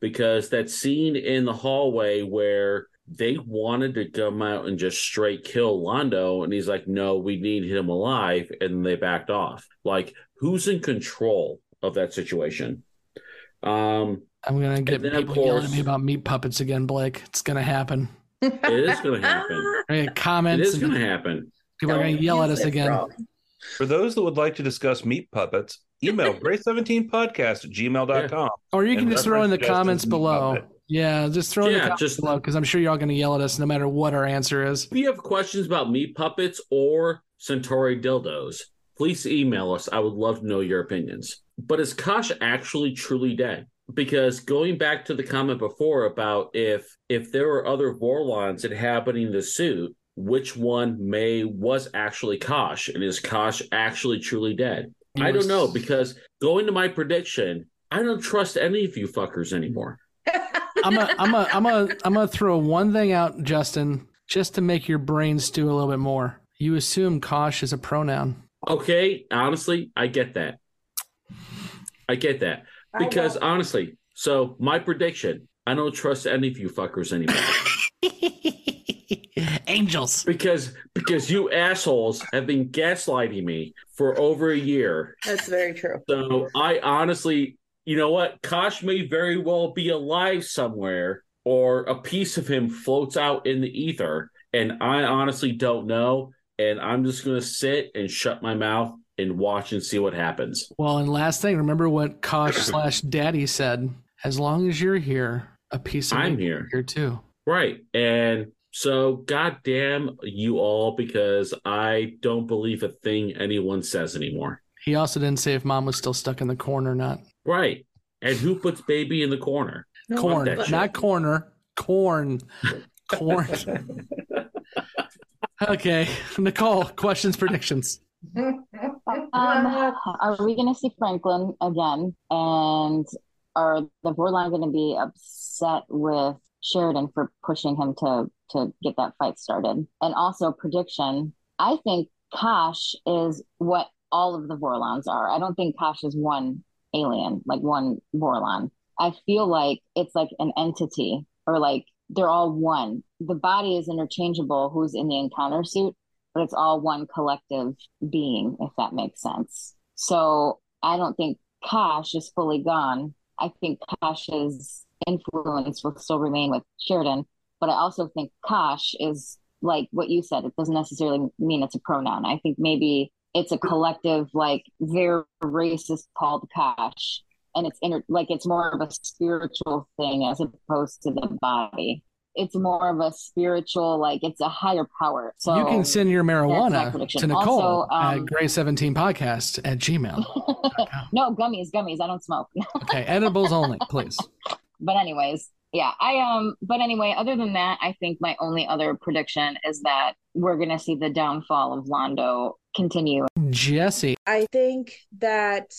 Because that scene in the hallway where they wanted to come out and just straight kill Londo, and he's like, "No, we need him alive," and they backed off. Like, who's in control of that situation? Um, I'm gonna get And then, of people yelling at me about meat puppets again, Blake. It's gonna happen. it is going to happen. I get comments. It is going to happen. People are gonna yell at us again. For those that would like to discuss meat puppets, email grey17podcast at gmail.com. Or you can just throw in the comments below. puppet. Yeah, just throw in the comments just- below because I'm sure you're all gonna yell at us no matter what our answer is. If you have questions about meat puppets or Centauri dildos, please email us. I would love to know your opinions. But is Kosh actually truly dead? Because going back to the comment before about if if there were other Vorlons inhabiting the suit, which one may was actually Kosh, and is Kosh actually truly dead? I don't know because going to my prediction, I don't trust any of you fuckers anymore. I'm a, I'm a, I'm a, I'm gonna throw one thing out, Justin, just to make your brain stew a little bit more. You assume Kosh is a pronoun. Okay, honestly, I get that. I get that. Because honestly, so my prediction, I don't trust any of you fuckers anymore. Angels. Because because you assholes have been gaslighting me for over a year. That's very true. So I honestly, you know what? Kosh may very well be alive somewhere, or a piece of him floats out in the ether, and I honestly don't know. And I'm just gonna sit and shut my mouth and watch and see what happens. Well, and last thing, remember what Kosh slash Daddy said. As long as you're here, a piece of I'm me here. here too. Right. And so, goddamn you all, because I don't believe a thing anyone says anymore. He also didn't say if mom was still stuck in the corner or not. Right. And who puts baby in the corner? Fuck corn, that shit. not corner. Corn. Corn. okay. Nicole, questions, predictions. Um, are we going to see Franklin again? And are the Vorlon going to be upset with Sheridan for pushing him to to get that fight started? And also prediction. I think Kosh is what all of the Vorlons are. I don't think Kosh is one alien, like one Vorlon. I feel like it's like an entity, or like they're all one. The body is interchangeable. Who's in the encounter suit? But it's all one collective being, if that makes sense. So I don't think Kosh is fully gone. I think Kosh's influence will still remain with Sheridan, but I also think Kosh is like what you said. It doesn't necessarily mean it's a pronoun. I think maybe it's a collective, like their race is called Kosh, and it's inter- like it's more of a spiritual thing as opposed to the body. It's more of a spiritual, like it's a higher power. So you can send your marijuana to Nicole Also, um, at Grey17podcast at Gmail. no gummies, gummies. I don't smoke. Okay, edibles only, please. but anyways, yeah, I um. But anyway, other than that, I think my only other prediction is that we're gonna see the downfall of Londo continue. Jessi. I think that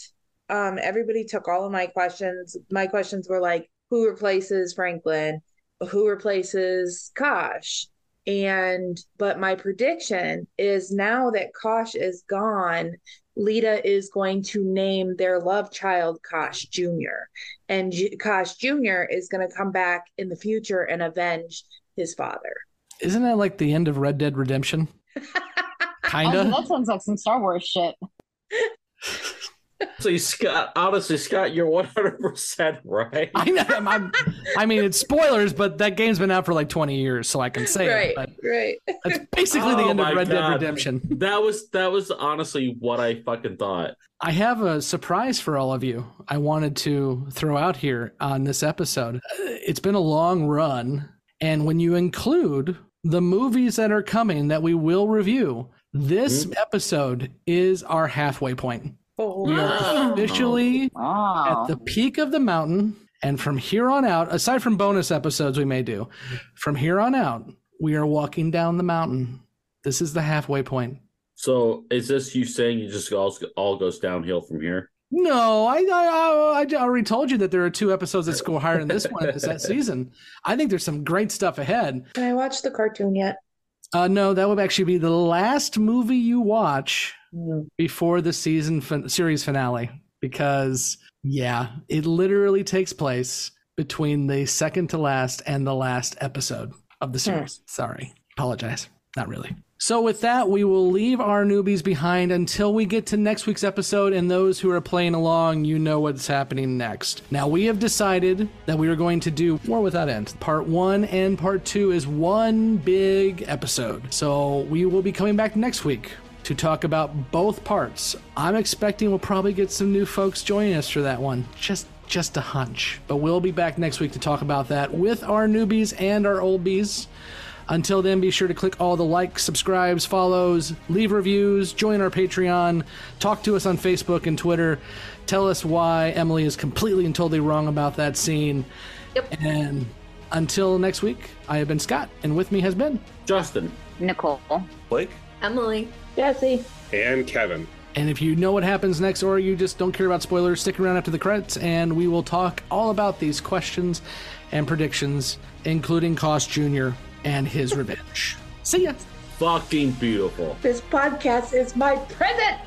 um, everybody took all of my questions. My questions were like, who replaces Franklin? Who replaces Kosh? And but my prediction is now that Kosh is gone, Lyta is going to name their love child Kosh Jr. And J- Kosh Jr. is going to come back in the future and avenge his father. Isn't that like the end of Red Dead Redemption? Kinda. Honestly, that sounds like some Star Wars shit. So, Scott, honestly, Scott, you're 100% right. I know. I'm, I'm- I mean, it's spoilers, but that game's been out for like 20 years, so I can say right, it. But right. that's basically the Oh end of my Red Dead Redemption. That was that was honestly what I fucking thought. I have a surprise for all of you. I wanted to throw out here on this episode. Uh, It's been a long run, and when you include the movies that are coming that we will review, this episode is our halfway point. We are officially at the peak of the mountain, and from here on out, aside from bonus episodes we may do, from here on out, we are walking down the mountain. This is the halfway point. So, is this you saying you just all all goes downhill from here? No, I, I I I already told you that there are two episodes that score higher than this one this that season. I think there's some great stuff ahead. Can I watch the cartoon yet? Uh, no, that would actually be the last movie you watch before the season fin- series finale because yeah, it literally takes place between the second to last and the last episode of the series. Sorry, apologize. Not really. So with that, we will leave our newbies behind until we get to next week's episode. And those who are playing along, you know what's happening next. Now we have decided that we are going to do War Without End. Part one and part two is one big episode. So we will be coming back next week to talk about both parts. I'm expecting we'll probably get some new folks joining us for that one. Just just a hunch. But we'll be back next week to talk about that with our newbies and our old bees. Until then, be sure to click all the likes, subscribes, follows, leave reviews, join our Patreon, talk to us on Facebook and Twitter. Tell us why Emily is completely and totally wrong about that scene. Yep. And until next week, I have been Scott, and with me has been Justin, Nicole, Blake, Emily, Jessi, and Kevin. And if you know what happens next, or you just don't care about spoilers, stick around after the credits, and we will talk all about these questions and predictions, including Kosh Jr. and his revenge. See ya. fucking beautiful. This podcast is my present.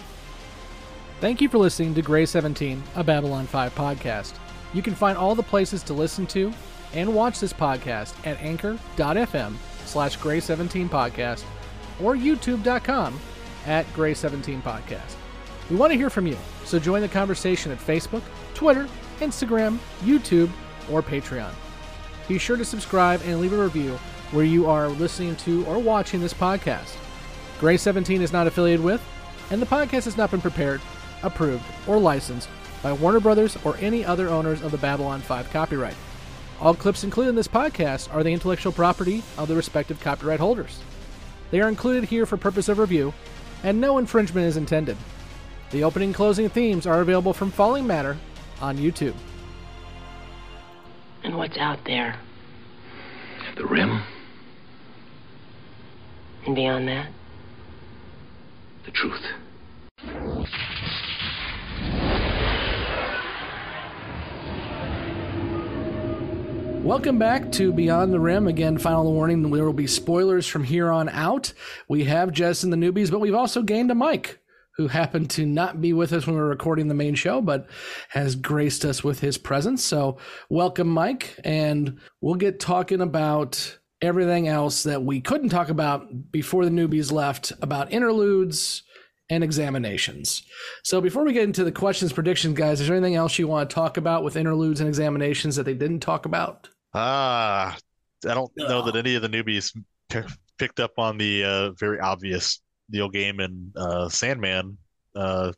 Thank you for listening to Grey 17, a Babylon 5 podcast. You can find all the places to listen to and watch this podcast at anchor.fm slash Grey 17 podcast or youtube.com at Grey 17 podcast. We want to hear from you, so join the conversation at Facebook, Twitter, Instagram, YouTube, or Patreon. Be sure to subscribe and leave a review where you are listening to or watching this podcast. Grey 17 is not affiliated with and the podcast has not been prepared, approved, or licensed by Warner Brothers or any other owners of the Babylon 5 copyright. All clips included in this podcast are the intellectual property of the respective copyright holders. They are included here for purpose of review, and no infringement is intended. The opening and closing themes are available from Falling Matter on YouTube. And what's out there? The rim. And beyond that? The truth. Welcome back to Beyond the Rim. Again, final warning there will be spoilers from here on out. We have Jess and the newbies, but we've also gained a Mike who happened to not be with us when we were recording the main show, but has graced us with his presence. So, welcome, Mike. And we'll get talking about everything else that we couldn't talk about before the newbies left about interludes and examinations. So, before we get into the questions, predictions, guys, is there anything else you want to talk about with interludes and examinations that they didn't talk about? Ah, I don't know that any of the newbies p- picked up on the uh, very obvious Neil Gaiman uh, Sandman uh,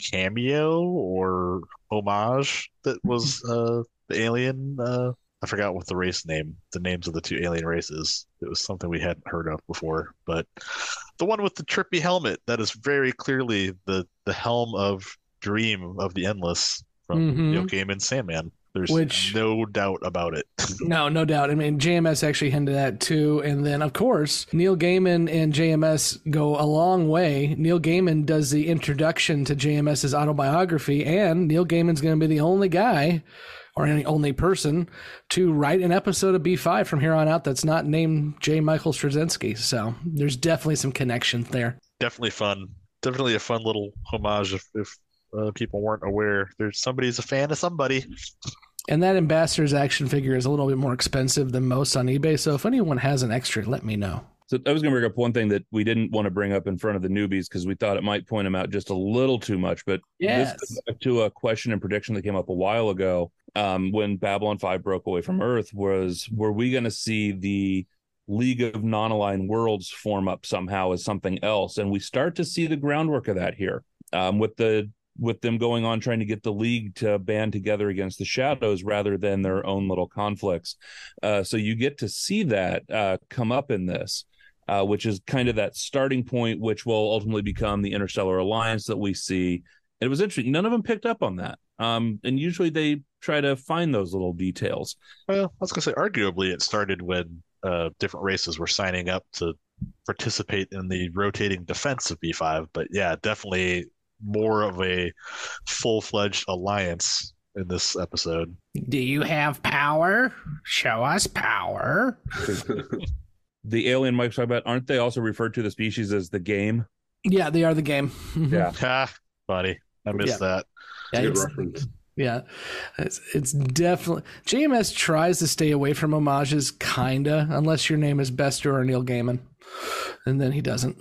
cameo or homage that was uh, the alien. I forgot what the race name, the names of the two alien races. It was something we hadn't heard of before, but the one with the trippy helmet that is very clearly the the helm of Dream of the Endless from Mhm. Neil Gaiman Sandman. There's Which- no doubt about it. No, no doubt. I mean, JMS actually hinted at too. And then, of course, Neil Gaiman and JMS go a long way. Neil Gaiman does the introduction to JMS's autobiography, and Neil Gaiman's going to be the only guy or any only person to write an episode of B5 from here on out that's not named J. Michael Straczynski. So there's definitely some connections there. definitely fun. Definitely a fun little homage if, if uh, people weren't aware. There's somebody's a fan of somebody. And that ambassador's action figure is a little bit more expensive than most on eBay. So if anyone has an extra, let me know. So I was going to bring up one thing that we didn't want to bring up in front of the newbies because we thought it might point them out just a little too much. But Yes. this goes to a question and prediction that came up a while ago um, when Babylon 5 broke away from Earth was were we going to see the League of Non-Aligned Worlds form up somehow as something else? And we start to see the groundwork of that here um, with the with them going on trying to get the league to band together against the shadows rather than their own little conflicts. Uh, so you get to see that uh, come up in this uh, which is kind of that starting point, which will ultimately become the Interstellar Alliance that we see. And it was interesting; none of them picked up on that. Um, and usually they try to find those little details. Well, I was gonna say, arguably, it started when uh, different races were signing up to participate in the rotating defense of B5. But yeah, definitely more of a full-fledged alliance in this episode. Do you have power? Show us power. The alien Mike's talking about, aren't they also referred to the species as the Gaim? Yeah, they are the Gaim. Yeah. Ha, buddy, I missed Yeah. that. Yeah, it's- Yeah, it's, it's definitely JMS tries to stay away from homages, kinda, unless your name is Bester or Neil Gaiman, and then he doesn't.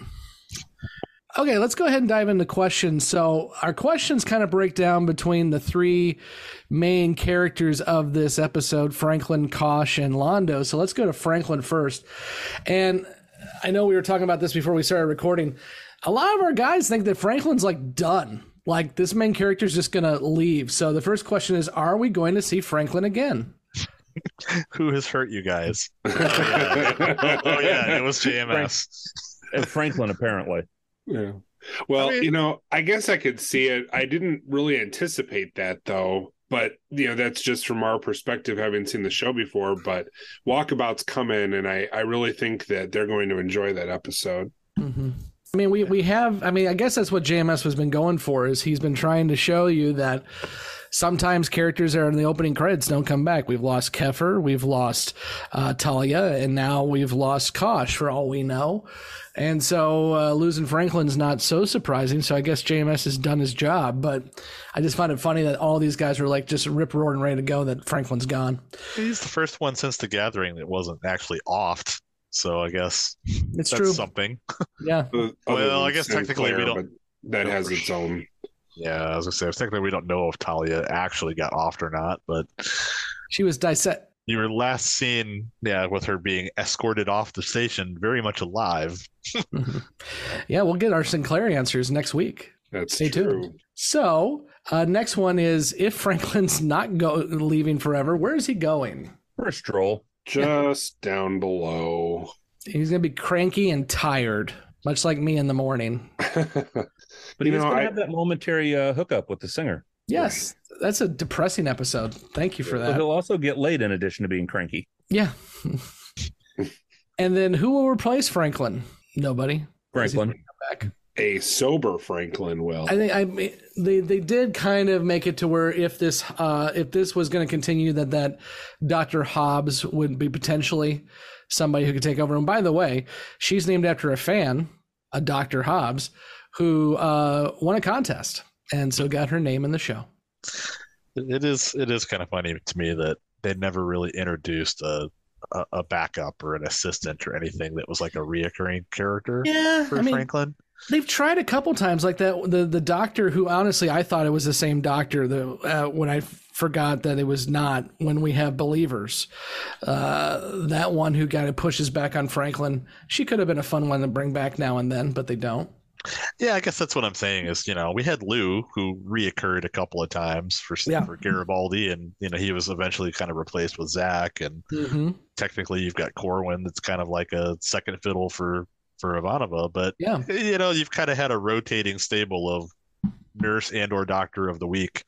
Okay, let's go ahead and dive into questions. So our questions kind of break down between the three main characters of this episode: Franklin, Kosh, and Londo. So let's go to Franklin first. And I know we were talking about this before we started recording. A lot of our guys think that Franklin's like done. Like this main character is just gonna leave. So the first question is: Are we going to see Franklin again? Who has hurt you guys? oh, yeah. oh, yeah, it was JMS. And Franklin, apparently. Yeah. Well, you know, I guess I could see it. I didn't really anticipate that though, but you know, that's just from our perspective, having seen the show before. But Walkabout's come in, and I, I really think that they're going to enjoy that episode. Mm-hmm. I mean, we we have. I mean, I guess that's what JMS has been going for. Is he's been trying to show you that sometimes characters that are in the opening credits don't come back. We've lost Keffer, we've lost uh, Talia, and now we've lost Kosh for all we know. And so uh, losing Franklin's not so surprising. So I guess JMS has done his job. But I just find it funny that all these guys were like just rip roaring ready to go. That Franklin's gone. He's the first one since the gathering that wasn't actually offed. So I guess It's that's true. something. Yeah. Well, I than guess technically we don't. that has its own. Yeah, as I was gonna say technically we don't know if Talia actually got offed or not, but She was dissect. You were last seen, yeah, with her being escorted off the station, very much alive. yeah, we'll get our Sinclair answers next week. That's Stay true. tuned. So, uh, next one is if Franklin's not go leaving forever, where is he going? For a stroll. Just down below. He's going to be cranky and tired, much like me in the morning. But You he's know, going to I- have that momentary uh, hookup with the singer. Yes, that's a depressing episode. Thank you for But that. he'll also get laid in addition to being cranky. Yeah. and then who will replace Franklin? Nobody. Franklin. Back. A sober Franklin will. I think I they they did kind of make it to where if this uh if this was going to continue that that Dr. Hobbs would be potentially somebody who could take over. And by the way, she's named after a fan, a Dr. Hobbs, who uh won a contest and so got her name in the show. It is it is kind of funny to me that they never really introduced a, a a backup or an assistant or anything that was like a reoccurring character Yeah, for I mean, Franklin. They've tried a couple times like that. The the doctor who honestly I thought it was the same doctor. The uh, when I forgot that it was not. When we have believers, uh, that one who kind of pushes back on Franklin. She could have been a fun one to bring back now and then, but they don't. Yeah, I guess that's what I'm saying is, you know, we had Lou who reoccurred a couple of times for Yeah. for Garibaldi, and you know he was eventually kind of replaced with Zack, and Mm-hmm. technically you've got Corwin that's kind of like a second fiddle for for Ivanova, but Yeah. you know you've kind of had a rotating stable of nurse and or doctor of the week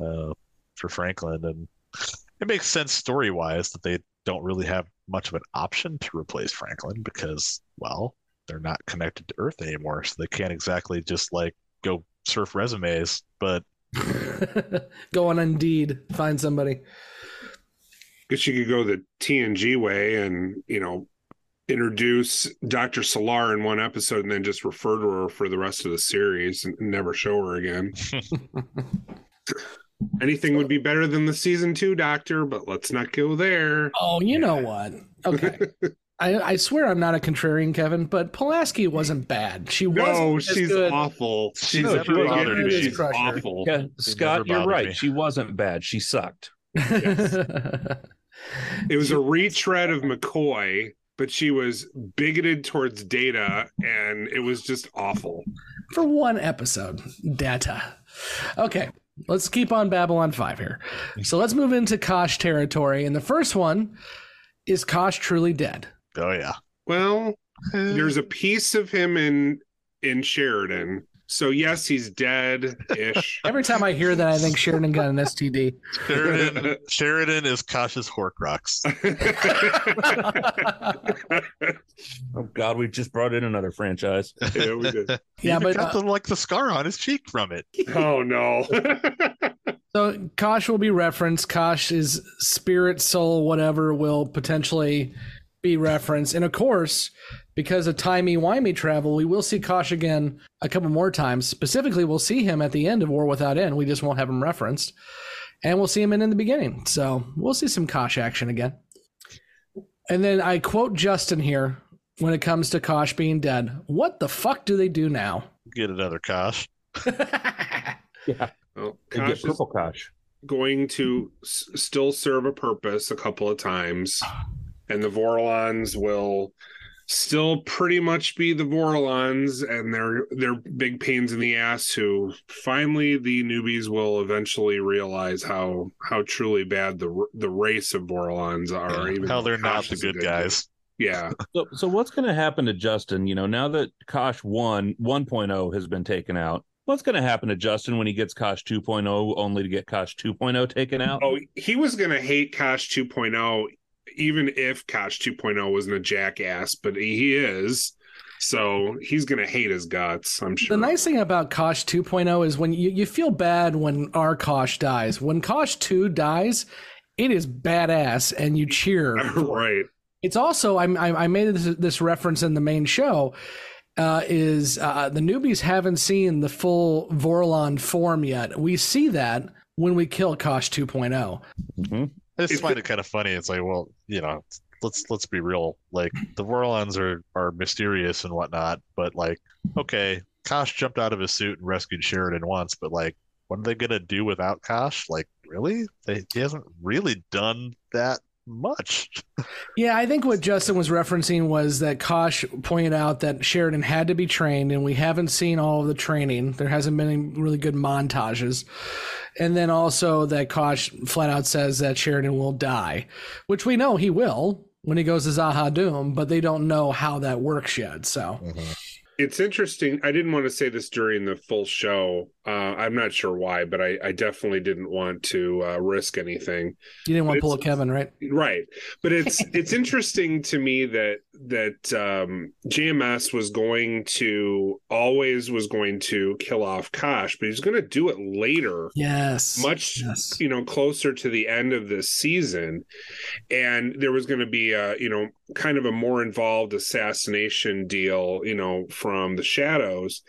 uh, for Franklin, and it makes sense story wise that they don't really have much of an option to replace Franklin because well they're not connected to Earth anymore, so they can't exactly just like go surf resumes, but Go on Indeed, find somebody. Guess you could go the TNG way and, you know, introduce Dr. Selar in one episode and then just refer to her for the rest of the series and never show her again. Anything would be better than the season two Doctor, but let's not go there. Oh, you know what? Okay. I, I swear I'm not a contrarian, Kevin, but Pulaski wasn't bad. She wasn't as she's good. awful. She's never a bothered me. She's Crusher. awful. Yeah, Scott, never you're right. me. She wasn't bad. She sucked. It was a retread of McCoy, but she was bigoted towards Data, and it was just awful. for one episode. Data. Okay, let's keep on Babylon 5 here. So let's move into Kosh territory. And the first one is Kosh truly dead? oh yeah. Well, eh. there's a piece of him in in Sheridan. So yes, he's dead ish. Every time I hear that, I think Sheridan got an STD. Sheridan Sheridan is Kosh's Horcrux. Oh God, we've just brought in another franchise. yeah, we did. Yeah, but got uh, the, like the scar on his cheek from it. Oh no. so Kosh will be referenced. Kosh is spirit, soul, whatever will potentially be referenced. And of course, because of timey wimey travel, we will see Kosh again a couple more times. Specifically, we'll see him at the end of War Without End. We just won't have him referenced. And we'll see him in, in the beginning. So we'll see some Kosh action again. And then I quote Justin here when it comes to Kosh being dead. What the fuck do they do now? Get another Kosh. Yeah, Well, and Kosh get is purple Kosh. going to s- still serve a purpose a couple of times, and the Vorlons will still pretty much be the Vorlons, and they're they're big pains in the ass. Who finally the newbies will eventually realize how how truly bad the the race of Vorlons are. Yeah, even how they're not the is a good guys. Yeah, So, so what's going to happen to Justin? You know, now that Kosh one 1.0 has been taken out, what's going to happen to Justin when he gets Kosh 2.0, only to get Kosh 2.0 taken out? Oh, he was going to hate Kosh 2.0, even if Kosh 2.0 wasn't a jackass, but he is. So he's going to hate his guts, I'm sure. The nice thing about Kosh 2.0 is when you, you feel bad when our Kosh dies. When Kosh 2 dies, it is badass and you cheer. right. It's also, I, I, I made this, this reference in the main show, uh, is uh, the newbies haven't seen the full Vorlon form yet. We see that when we kill Kosh 2.0. Mm-hmm. I just find it- kind of funny. It's like, well, you know, let's let's be real. Like the Vorlons are are mysterious and whatnot, but like, okay, Kosh jumped out of his suit and rescued Sheridan once, but like, what are they gonna do without Kosh? Like, really? They, he hasn't really done that much. Yeah, I think what Justin was referencing was that Kosh pointed out that Sheridan had to be trained, and we haven't seen all of the training. There hasn't been any really good montages. And then also that Kosh flat out says that Sheridan will die, which we know he will when he goes to Z'ha'dum, but they don't know how that works yet. So. Mm-hmm. It's interesting. I didn't want to say this during the full show. Uh, I'm not sure why, but I, I definitely didn't want to uh, risk anything. You didn't want to pull a Kevin, right? right but it's it's interesting to me that that um jms was going to always was going to kill off kosh but he's going to do it later Yes. much you know closer to the end of this season and there was going to be a you know kind of a more involved assassination deal you know from the shadows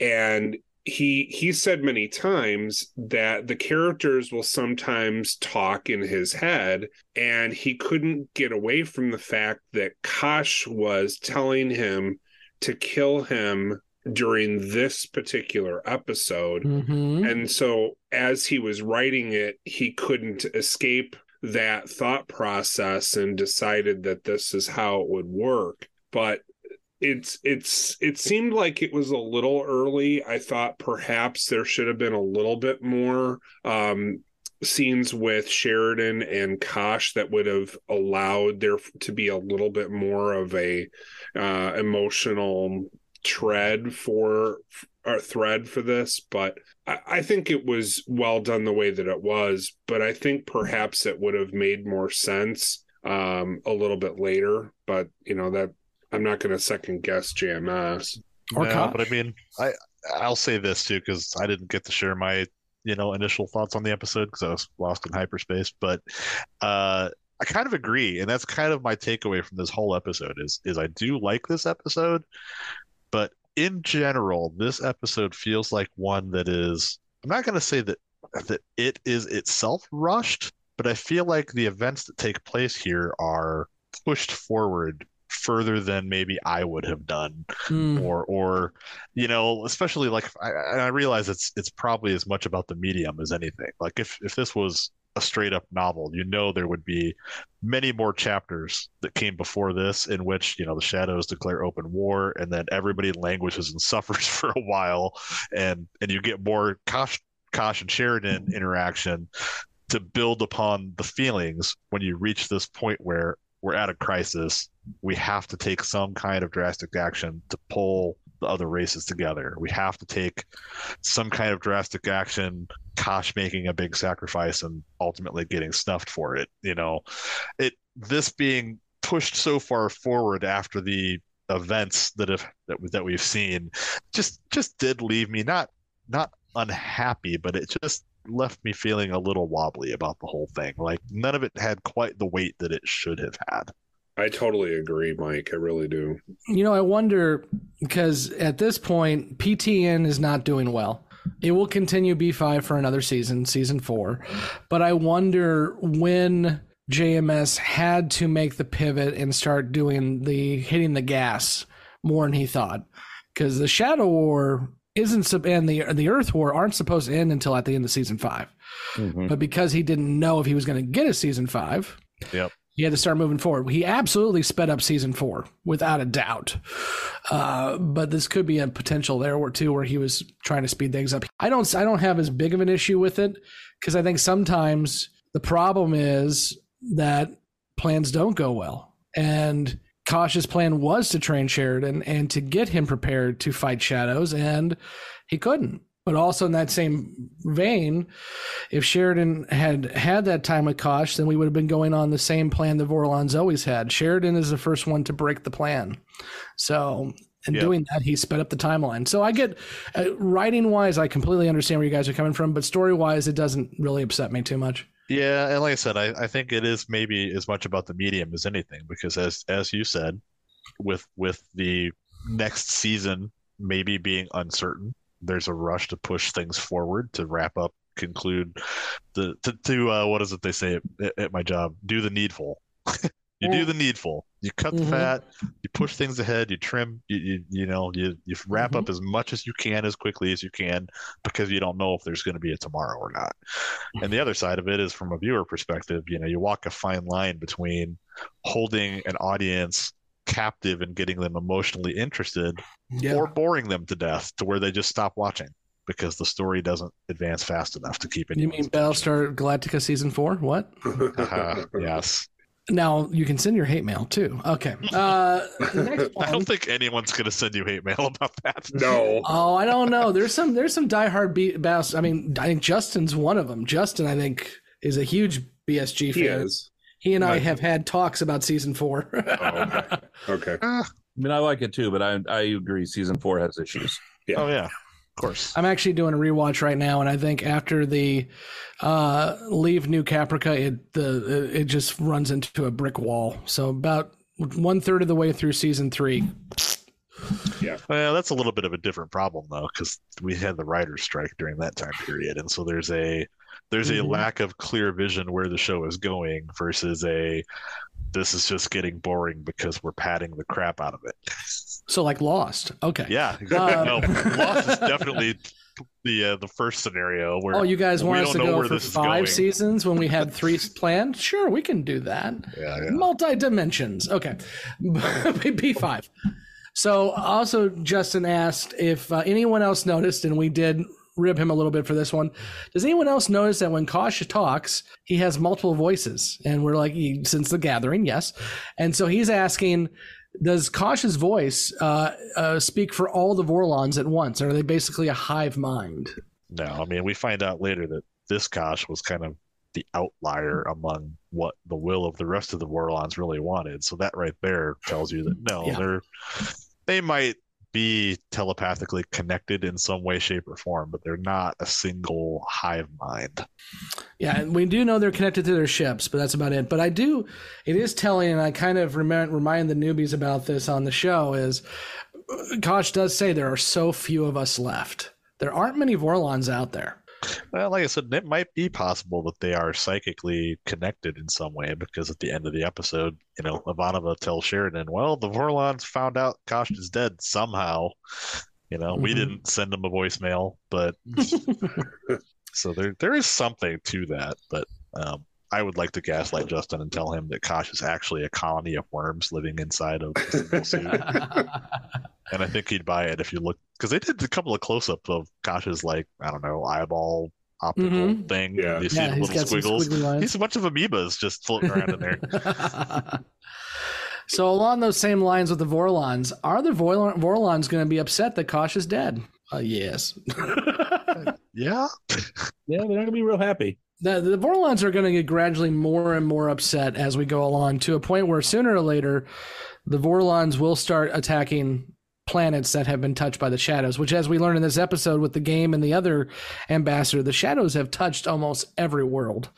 and he he said many times that the characters will sometimes talk in his head and he couldn't get away from the fact that Kosh was telling him to kill him during this particular episode Mm-hmm. and so as he was writing it he couldn't escape that thought process and decided that this is how it would work. But it's it's it seemed like it was a little early. I thought perhaps there should have been a little bit more um scenes with sheridan and kosh that would have allowed there to be a little bit more of a uh emotional tread for or thread for this but I, I think it was well done the way that it was but i think perhaps it would have made more sense um a little bit later but you know that i'm not going to second guess jms Or No, but I mean, I I'll say this too because I didn't get to share my you know initial thoughts on the episode because I was lost in hyperspace. But uh, I kind of agree, and that's kind of my takeaway from this whole episode is is I do like this episode, but in general, this episode feels like one that is. I'm not going to say that that it is itself rushed, but I feel like the events that take place here are pushed forward further than maybe I would have done Hmm. or or you know especially like I, I realize it's it's probably as much about the medium as anything like if if this was a straight up novel you know there would be many more chapters that came before this in which you know the shadows declare open war and then everybody languishes and suffers for a while. And and you get more Kosh, Kosh and Sheridan interaction to build upon the feelings when you reach this point where we're at a crisis. We have to take some kind of drastic action to pull the other races together. We have to take some kind of drastic action, Kosh making a big sacrifice and ultimately getting snuffed for it. You know, it this being pushed so far forward after the events that have that, that we've seen just just did leave me not not unhappy, but it just left me feeling a little wobbly about the whole thing. Like none of it had quite the weight that it should have had. I totally agree mike i really do You know, I wonder because at this point, PTEN is not doing well. It will continue B5 for another season, season four. But I wonder when JMS had to make the pivot and start doing the hitting the gas more than he thought. Because the Shadow War isn't sup- and the the Earth War aren't supposed to end until at the end of season 5 mm-hmm. But because he didn't know if he was going to get a season five, Yep. He had to start moving forward. He absolutely sped up season four without a doubt. Uh, but this could be a potential there where too, where he was trying to speed things up. I don't, I don't have as big of an issue with it because I think sometimes the problem is that plans don't go well. And Kosh's plan was to train Sheridan and to get him prepared to fight shadows, and he couldn't. But also in that same vein, if Sheridan had had that time with Kosh, then we would have been going on the same plan that Vorlon's always had. Sheridan is the first one to break the plan. So, in Yeah. doing that, he sped up the timeline. So I get, uh, writing wise, I completely understand where you guys are coming from, but story wise, it doesn't really upset me too much. Yeah, and like I said, I, I think it is maybe as much about the medium as anything because as as you said, with with the next season maybe being uncertain, there's a rush to push things forward to wrap up, conclude the to, to uh, what is it they say at, at my job? Do the needful. You do the needful. You cut the Mhm. fat. You push things ahead. You trim. You you, you know you you wrap up as much as you can as quickly as you can because you don't know if there's going to be a tomorrow or not. And the other side of it is from a viewer perspective. You know, you walk a fine line between holding an audience captive and getting them emotionally interested, Yeah. or boring them to death to where they just stop watching because the story doesn't advance fast enough to keep it. You mean Battlestar Galactica season four? What? Uh, yes. Now you can send your hate mail too. Okay. Uh, next I don't think anyone's going to send you hate mail about that. No. Oh, I don't know. There's some there's some diehard B- Bass. I mean, I think Justin's one of them. Justin, I think, is a huge BSG He fan. is. He and I have had talks about season four. Okay. Ah. I mean, I like it too, but I I agree. Season four has issues. Yeah. Oh yeah, of course. I'm actually doing a rewatch right now, and I think after the uh, leave New Caprica, it the it just runs into a brick wall. So about one third of the way through season three. Yeah. Well, that's a little bit of a different problem though, because we had the writer's strike during that time period, and so there's a there's a Mhm. lack of clear vision where the show is going versus a this is just getting boring because we're padding the crap out of it. So like Lost. Okay. Yeah, exactly. Uh, no, Lost is definitely the uh, the first scenario where Oh, you guys want us to go for five seasons when we had three planned? Sure, we can do that. Yeah, yeah. Multi dimensions. Okay. P5. So, also, Justin asked if uh, anyone else noticed, and we did rib him a little bit for this one. Does anyone else notice that when Kosh talks, he has multiple voices? And we're like, he- since the gathering, yes. And so he's asking, does Kosh's voice uh, uh, speak for all the Vorlons at once? Or are they basically a hive mind? No, I mean we find out later that this Kosh was kind of the outlier among what the will of the rest of the Vorlons really wanted. So that right there tells you that no, Yeah. they're they might be telepathically connected in some way, shape, or form, but they're not a single hive mind. Yeah, and we do know they're connected to their ships, but that's about it. But I do, it is telling, and I kind of remind, remind the newbies about this on the show is Kosh does say there are so few of us left. There aren't many Vorlons out there. Well, like I said, it might be possible that they are psychically connected in some way because at the end of the episode, you know, Ivanova tells Sheridan, well, the Vorlons found out Kosh is dead somehow. You know, we Mhm. didn't send them a voicemail, but so there there is something to that. But um, I would like to gaslight Justin and tell him that Kosh is actually a colony of worms living inside of a suit. and I think he'd buy it if you look because they did a couple of close-ups of Kosh's like I don't know eyeball optical Mhm. thing. Yeah. you see Yeah, the he's little squiggles. He's a bunch of amoebas just floating around in there. so along those same lines with the Vorlons, are the Vorlon, Vorlons going to be upset that Kosh is dead? Uh, yes. Yeah. Yeah, they're not gonna be real happy. The, the Vorlons are going to get gradually more and more upset as we go along to a point where sooner or later, the Vorlons will start attacking planets that have been touched by the shadows, which, as we learn in this episode with the Gaim and the other ambassador, the shadows have touched almost every world.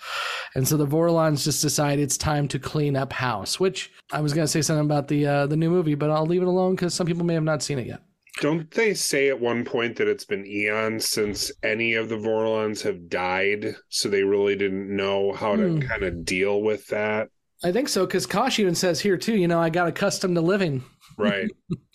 And so the Vorlons just decide it's time to clean up house, which I was going to say something about the, uh, the new movie, but I'll leave it alone because some people may have not seen it yet. Don't they say at one point that it's been eons since any of the Vorlons have died? So they really didn't know how to Hmm. kind of deal with that. I think so because Kosh even says here too, you know, I got accustomed to living. Right.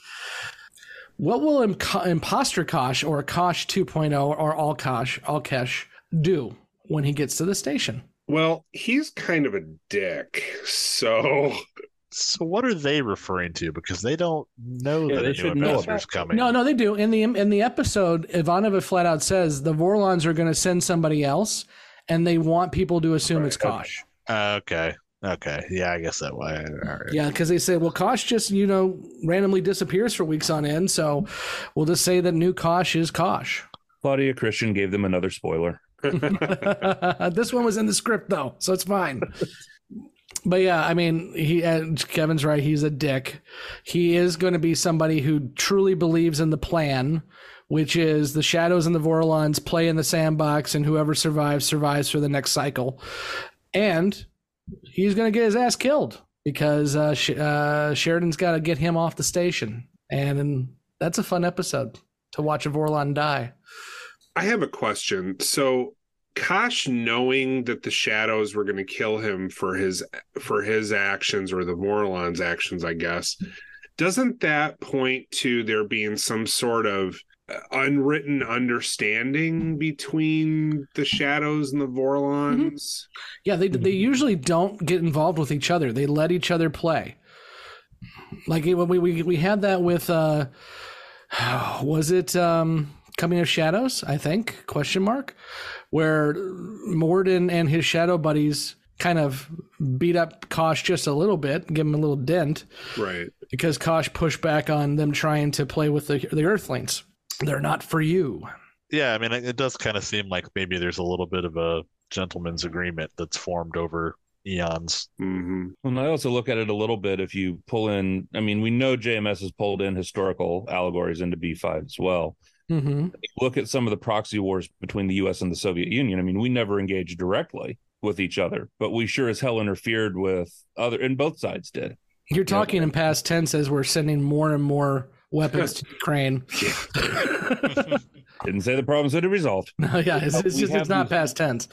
What will Imp- Imposter Kosh or Kosh 2.0 or All Kosh, All Kesh do when he gets to the station? well, he's kind of a dick. So So what are they referring to? Because they don't know Yeah, that they a new should know ambassador's coming. No, no, they do. In the in the episode, Ivanova flat out says the Vorlons are going to send somebody else, and they want people to assume it's Kosh. Uh, okay. Okay. Yeah, I guess that way. All right. Yeah, because they say, well, Kosh just you know randomly disappears for weeks on end, so we'll just say that new Kosh is Kosh. Claudia Christian gave them another spoiler. this one was in the script though, so it's fine. But yeah, I mean, he uh, Kevin's right. He's a dick. He is going to be somebody who truly believes in the plan, which is the shadows and the Vorlons play in the sandbox, and whoever survives survives for the next cycle. And he's going to get his ass killed because uh, Sh- uh, Sheridan's got to get him off the station, and that's a fun episode to watch a Vorlon die. I have a question. So Kosh knowing that the shadows were going to kill him for his for his actions or the Vorlon's actions, I guess, doesn't that point to there being some sort of unwritten understanding between the shadows and the Vorlons? Yeah, they they usually don't get involved with each other. They let each other play. Like we we we had that with uh was it um Coming of Shadows, I think, question mark, where Morden and his shadow buddies kind of beat up Kosh just a little bit, give him a little dent. Right. Because Kosh pushed back on them trying to play with the the Earthlings. They're not for you. Yeah, I mean, it it does kind of seem like maybe there's a little bit of a gentleman's agreement that's formed over eons. Mm-hmm. And I also look at it a little bit if you pull in, I mean, we know JMS has pulled in historical allegories into B5 as well. Mm-hmm. Look at some of the proxy wars between the US and the Soviet Union. I mean, we never engaged directly with each other, but we sure as hell interfered with other, and both sides did. You're talking in past tense as we're sending more and more weapons to Ukraine. Didn't say the problems had been resolved. No, yeah, it's, it's just it's not these- past tense.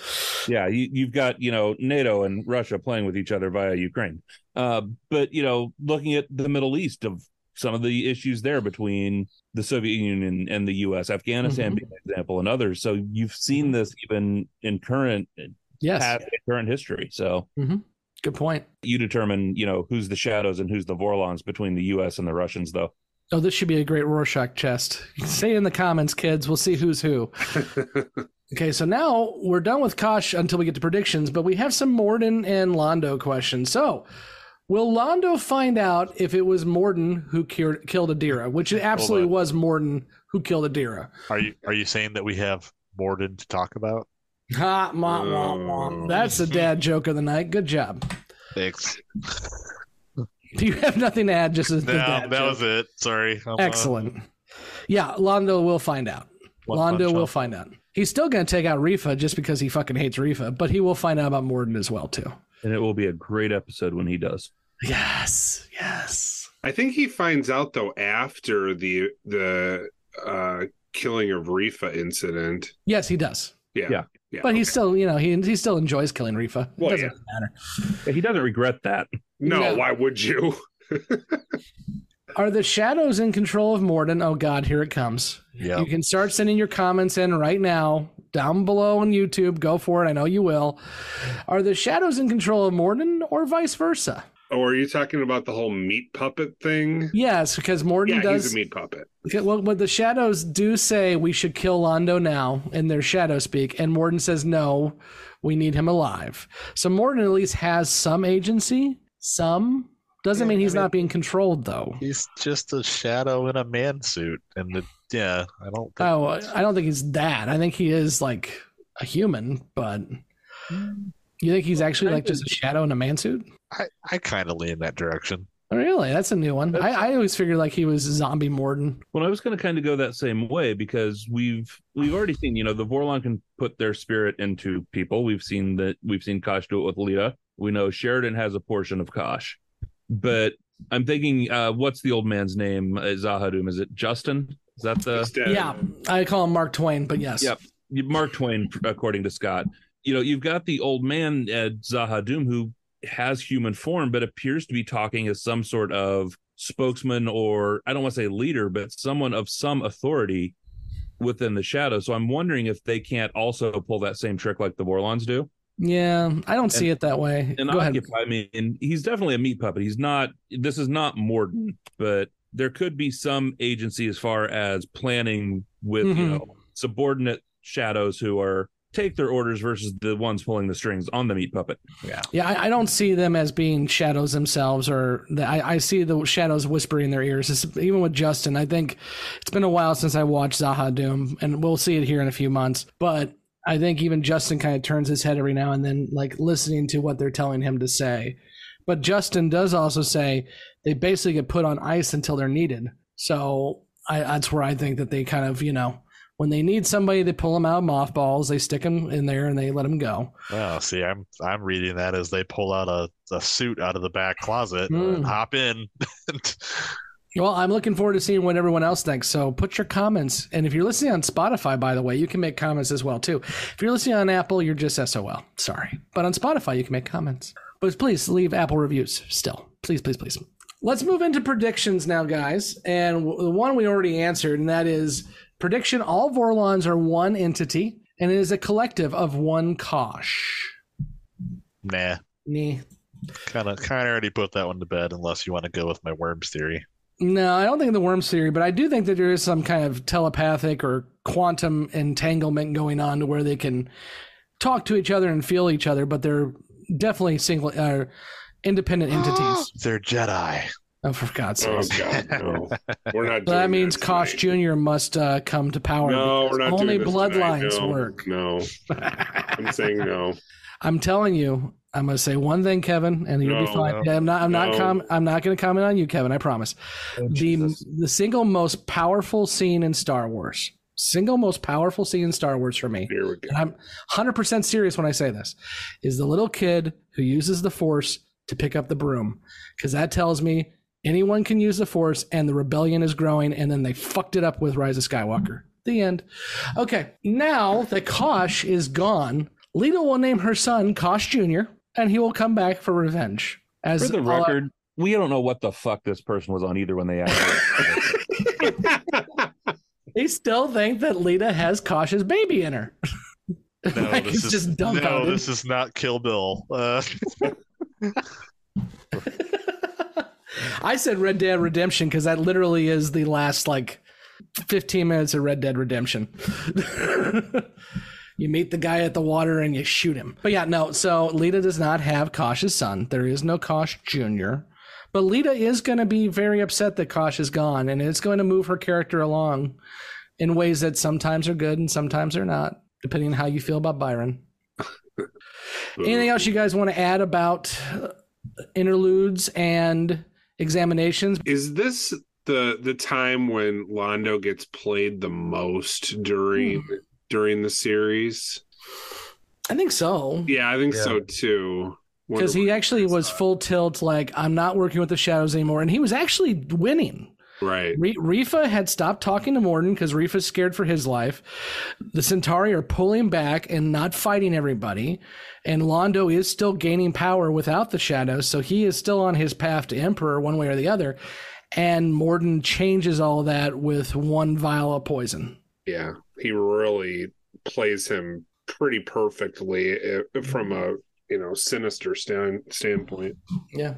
yeah you, you've got you know nato and russia playing with each other via ukraine uh, but you know looking at the middle east of some of the issues there between the soviet union and the us afghanistan Mhm. being an example and others so you've seen this even in current Yes. past current history so hmm Good point. you determine you know who's the shadows and who's the vorlons between the us and the russians though Oh, this should be a great Rorschach chest. Say in the comments, kids. We'll see who's who. okay, so now we're done with Kosh until we get to predictions, but we have some Morden and Londo questions. So, will Londo find out if it was Morden who cured, killed Adira, which it absolutely was Morden who killed Adira? Are you are you saying that we have Morden to talk about? Ha, wah, wah, wah. That's the dad joke of the night. Good job. Thanks. Do you have nothing to add? Just as the No, dad that joke? was it. Sorry. I'm, uh, Excellent. Yeah, Londo will find out. One Londo will up. find out. He's still going to take out Refa just because he fucking hates Refa, but he will find out about Morden as well too. and it will be a great episode when he does Yes, yes. I think he finds out though after the the uh killing of Refa incident. Yes, he does. Yeah. Yeah. Yeah. But he still, you know, he he still enjoys killing Refa. It Well, doesn't yeah. matter. he doesn't regret that No, No. why would you? Are the shadows in control of Morden? Oh God, here it comes. Yeah. You can start sending your comments in right now, down below on YouTube. Go for it. I know you will. Are the shadows in control of Morden or vice versa? Oh, are you talking about the whole meat puppet thing? Yes, because Morden Yeah, does he's a meat puppet. Okay, well, but the shadows do say we should kill Londo now in their shadow speak, and Morden says no, we need him alive. So Morden at least has some agency. Some doesn't mean he's not being controlled though. He's just a shadow in a man suit, and the, yeah, I don't. Think, Oh, I don't think he's that. I think he is like a human, but you think he's actually like just a shadow in a man suit? I I kind of lean that direction. Oh, really? That's a new one. I, I always figured like he was a zombie Morden. Well, I was going to kind of go that same way because we've we've already seen, you know, the Vorlon can put their spirit into people. We've seen that we've seen Kosh do it with Lyta. We know Sheridan has a portion of Kosh, but I'm thinking, uh, what's the old man's name? Uh, Z'ha'dum? Is it Justin? Is that the? Yeah, I call him Mark Twain, but yes. Yep. Mark Twain, according to Scott. You know, you've got the old man at Z'ha'dum who has human form, but appears to be talking as some sort of spokesman or I don't want to say leader, but someone of some authority within the shadow. So I'm wondering if they can't also pull that same trick like the Vorlons do. Yeah, I don't see it that way. And Go ahead. I mean, he's definitely a meat puppet. He's not. This is not Morden, but there could be some agency as far as planning with you Mhm. know subordinate shadows who are take their orders versus the ones pulling the strings on the meat puppet. Yeah. Yeah, I, I don't see them as being shadows themselves, or the, I, I see the shadows whispering in their ears. It's, even with Justin, I think it's been a while since I watched Z'ha'dum, and we'll see it here in a few months. But I think even Justin kind of turns his head every now and then, like listening to what they're telling him to say. But Justin does also say they basically get put on ice until they're needed. So I, that's where I think that they kind of, you know, when they need somebody, they pull them out of mothballs, they stick them in there, and they let them go. Oh, see, I'm I'm reading that as they pull out a, a suit out of the back closet Mm. and hop in. Well, I'm looking forward to seeing what everyone else thinks. So put your comments. And if you're listening on Spotify, by the way, you can make comments as well too. If you're listening on Apple, you're just SOL. Sorry. But on Spotify, you can make comments. But please leave Apple reviews still. Please, please, please. Let's move into predictions now, guys. And the one we already answered, and that is prediction all Vorlons are one entity, and it is a collective of one Kosh. Nah. Nah. Kind of, kind of already put that one to bed. Unless you want to go with my worms theory. No, I don't think the worms theory, but I do think that there is some kind of telepathic or quantum entanglement going on to where they can talk to each other and feel each other, but they're definitely single, uh, independent entities. They're Jedi. Oh, for God's Oh sake! God, no. We're not. So that doing means Kosh Jr. must uh, come to power. No, we're not Only doing this tonight. bloodlines No, work. No, I'm saying no. I'm telling you, I'm going to say one thing, Kevin, and you'll be fine. no, I'm not. I'm not. Com- I'm not going to comment on you, Kevin. I promise. Oh, the the single most powerful scene in Star Wars. Single most powerful scene in Star Wars for me. Here we go. And I'm 100% serious when I say this. Is the little kid who uses the Force to pick up the broom, because that tells me anyone can use the Force, and the rebellion is growing, and then they fucked it up with Rise of Skywalker. The end. Okay, now that Kosh is gone, Lyta will name her son Kosh Jr., and he will come back for revenge. As For the all our- record, we don't know what the fuck this person was on either when they asked. they still think that Lyta has Kosh's baby in her. No, like this is just no, this is not Kill Bill. Uh, I said Red Dead Redemption because that literally is the last like 15 minutes of Red Dead Redemption. You meet the guy at the water and you shoot him. But yeah, no. So Lyta does not have Kosh's son. There is no Kosh Jr. But Lyta is going to be very upset that Kosh is gone, and it's going to move her character along in ways that sometimes are good and sometimes are not, depending on how you feel about Byron. Anything else you guys want to add about uh, interludes and examinations? Is this the the time when Londo gets played the most during Hmm. During the series? I think so. Yeah, I think Yeah. so too. Because he actually was full tilt, like, I'm not working with the shadows anymore. And he was actually winning. Right. Re- Refa had stopped talking to Morden because Refa's scared for his life. The Centauri are pulling back and not fighting everybody. And Londo is still gaining power without the shadows. So he is still on his path to Emperor, one way or the other. And Morden changes all that with one vial of poison. Yeah, he really plays him pretty perfectly uh, from a you know sinister stand, standpoint. Yeah.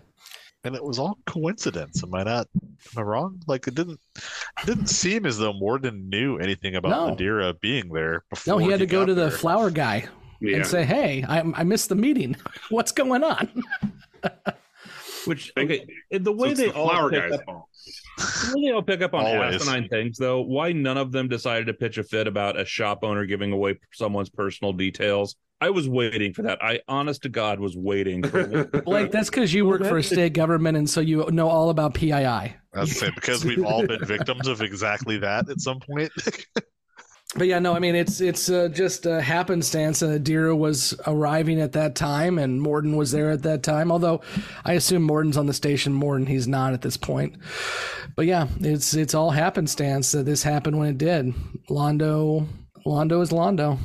and it was all coincidence. Am I not? Am I wrong? Like it didn't. It didn't seem as though Morden knew anything about No. Madeira being there before. No, he had to go got to the flower guy Yeah. and say, "Hey, I, I missed the meeting. What's going on?" Which okay, the way it's they the all pick guy's up, the way they all pick up on Always. asinine things, though. Why none of them decided to pitch a fit about a shop owner giving away someone's personal details? I was waiting for that. I, honest to God, was waiting. For Blake, that's because you work for a state government, and so you know all about PII. That's was saying because we've all been victims of exactly that at some point. But yeah, no, I mean it's it's uh, just a happenstance. Uh, Adira was arriving at that time, and Morden was there at that time. Although I assume Morden's on the station more, and he's not at this point. But yeah, it's it's all happenstance that this happened when it did. Londo, Londo is Londo.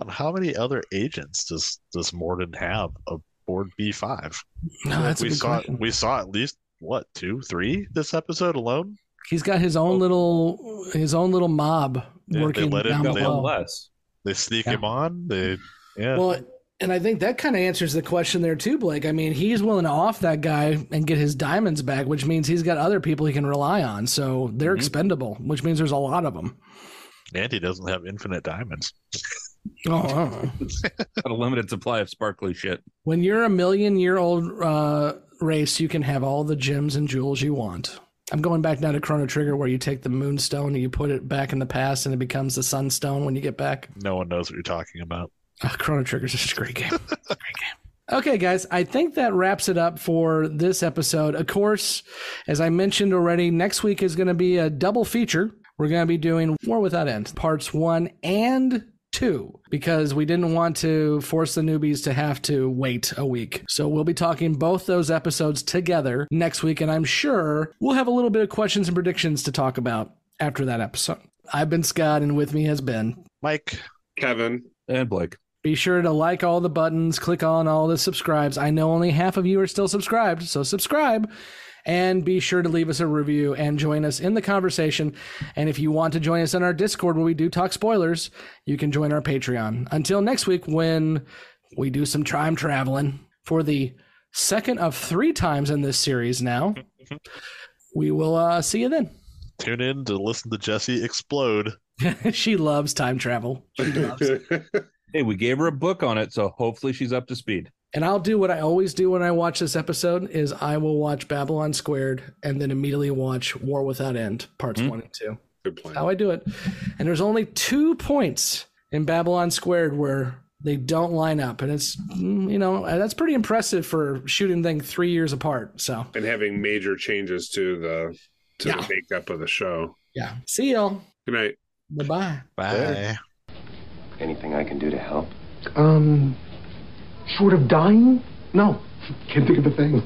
On how many other agents does does Morden have aboard B five? No, that's a we saw question. we saw at least what two, three this episode alone. He's got his own little his own little mob They- working they let him down they, below. They sneak Yeah. him on. They yeah. Well, and I think that kind of answers the question there too, Blake. I mean, he's willing to off that guy and get his diamonds back, which means he's got other people he can rely on. So they're Mm-hmm. expendable, which means there's a lot of them. and he doesn't have infinite diamonds. Oh. Got a limited supply of sparkly shit. when you're a million year old uh, race, you can have all the gems and jewels you want. I'm going back now to Chrono Trigger, where you take the moonstone and you put it back in the past, and it becomes the sunstone when you get back. No one knows what you're talking about. Oh, Chrono Trigger's just a great game. Great game. Okay, guys, I think that wraps it up for this episode. Of course, as I mentioned already, next week is going to be a double feature. We're going to be doing War Without End, parts one and two because we didn't want to force the newbies to have to wait a week. So we'll be talking both those episodes together next week, and I'm sure we'll have a little bit of questions and predictions to talk about after that episode. I've been Scott, and with me has been Mike, Kevin, and Blake. Be sure to like all the buttons, click on all the subscribes. I know only half of you are still subscribed, so subscribe. And be sure to leave us a review and join us in the conversation. And if you want to join us in our Discord where we do talk spoilers, you can join our Patreon. Until next week, when we do some time traveling for the second of three times in this series now, we will uh, see you then. Tune in to listen to Jessi explode. she loves time travel. She loves it. Hey, we gave her a book on it, so hopefully she's up to speed. And I'll do what I always do when I watch this episode is I will watch Babylon Squared and then immediately watch War Without End parts Mhm. one and two. Good plan. How I do it. And there's only two points in Babylon Squared where they don't line up, and it's mm, you know that's pretty impressive for shooting thing three years apart. So and having major changes to the to Yeah. the makeup of the show. yeah, see y'all. Good night. Bye bye. Bye. Anything I can do to help? Um, short of dying? No, can't think of a thing.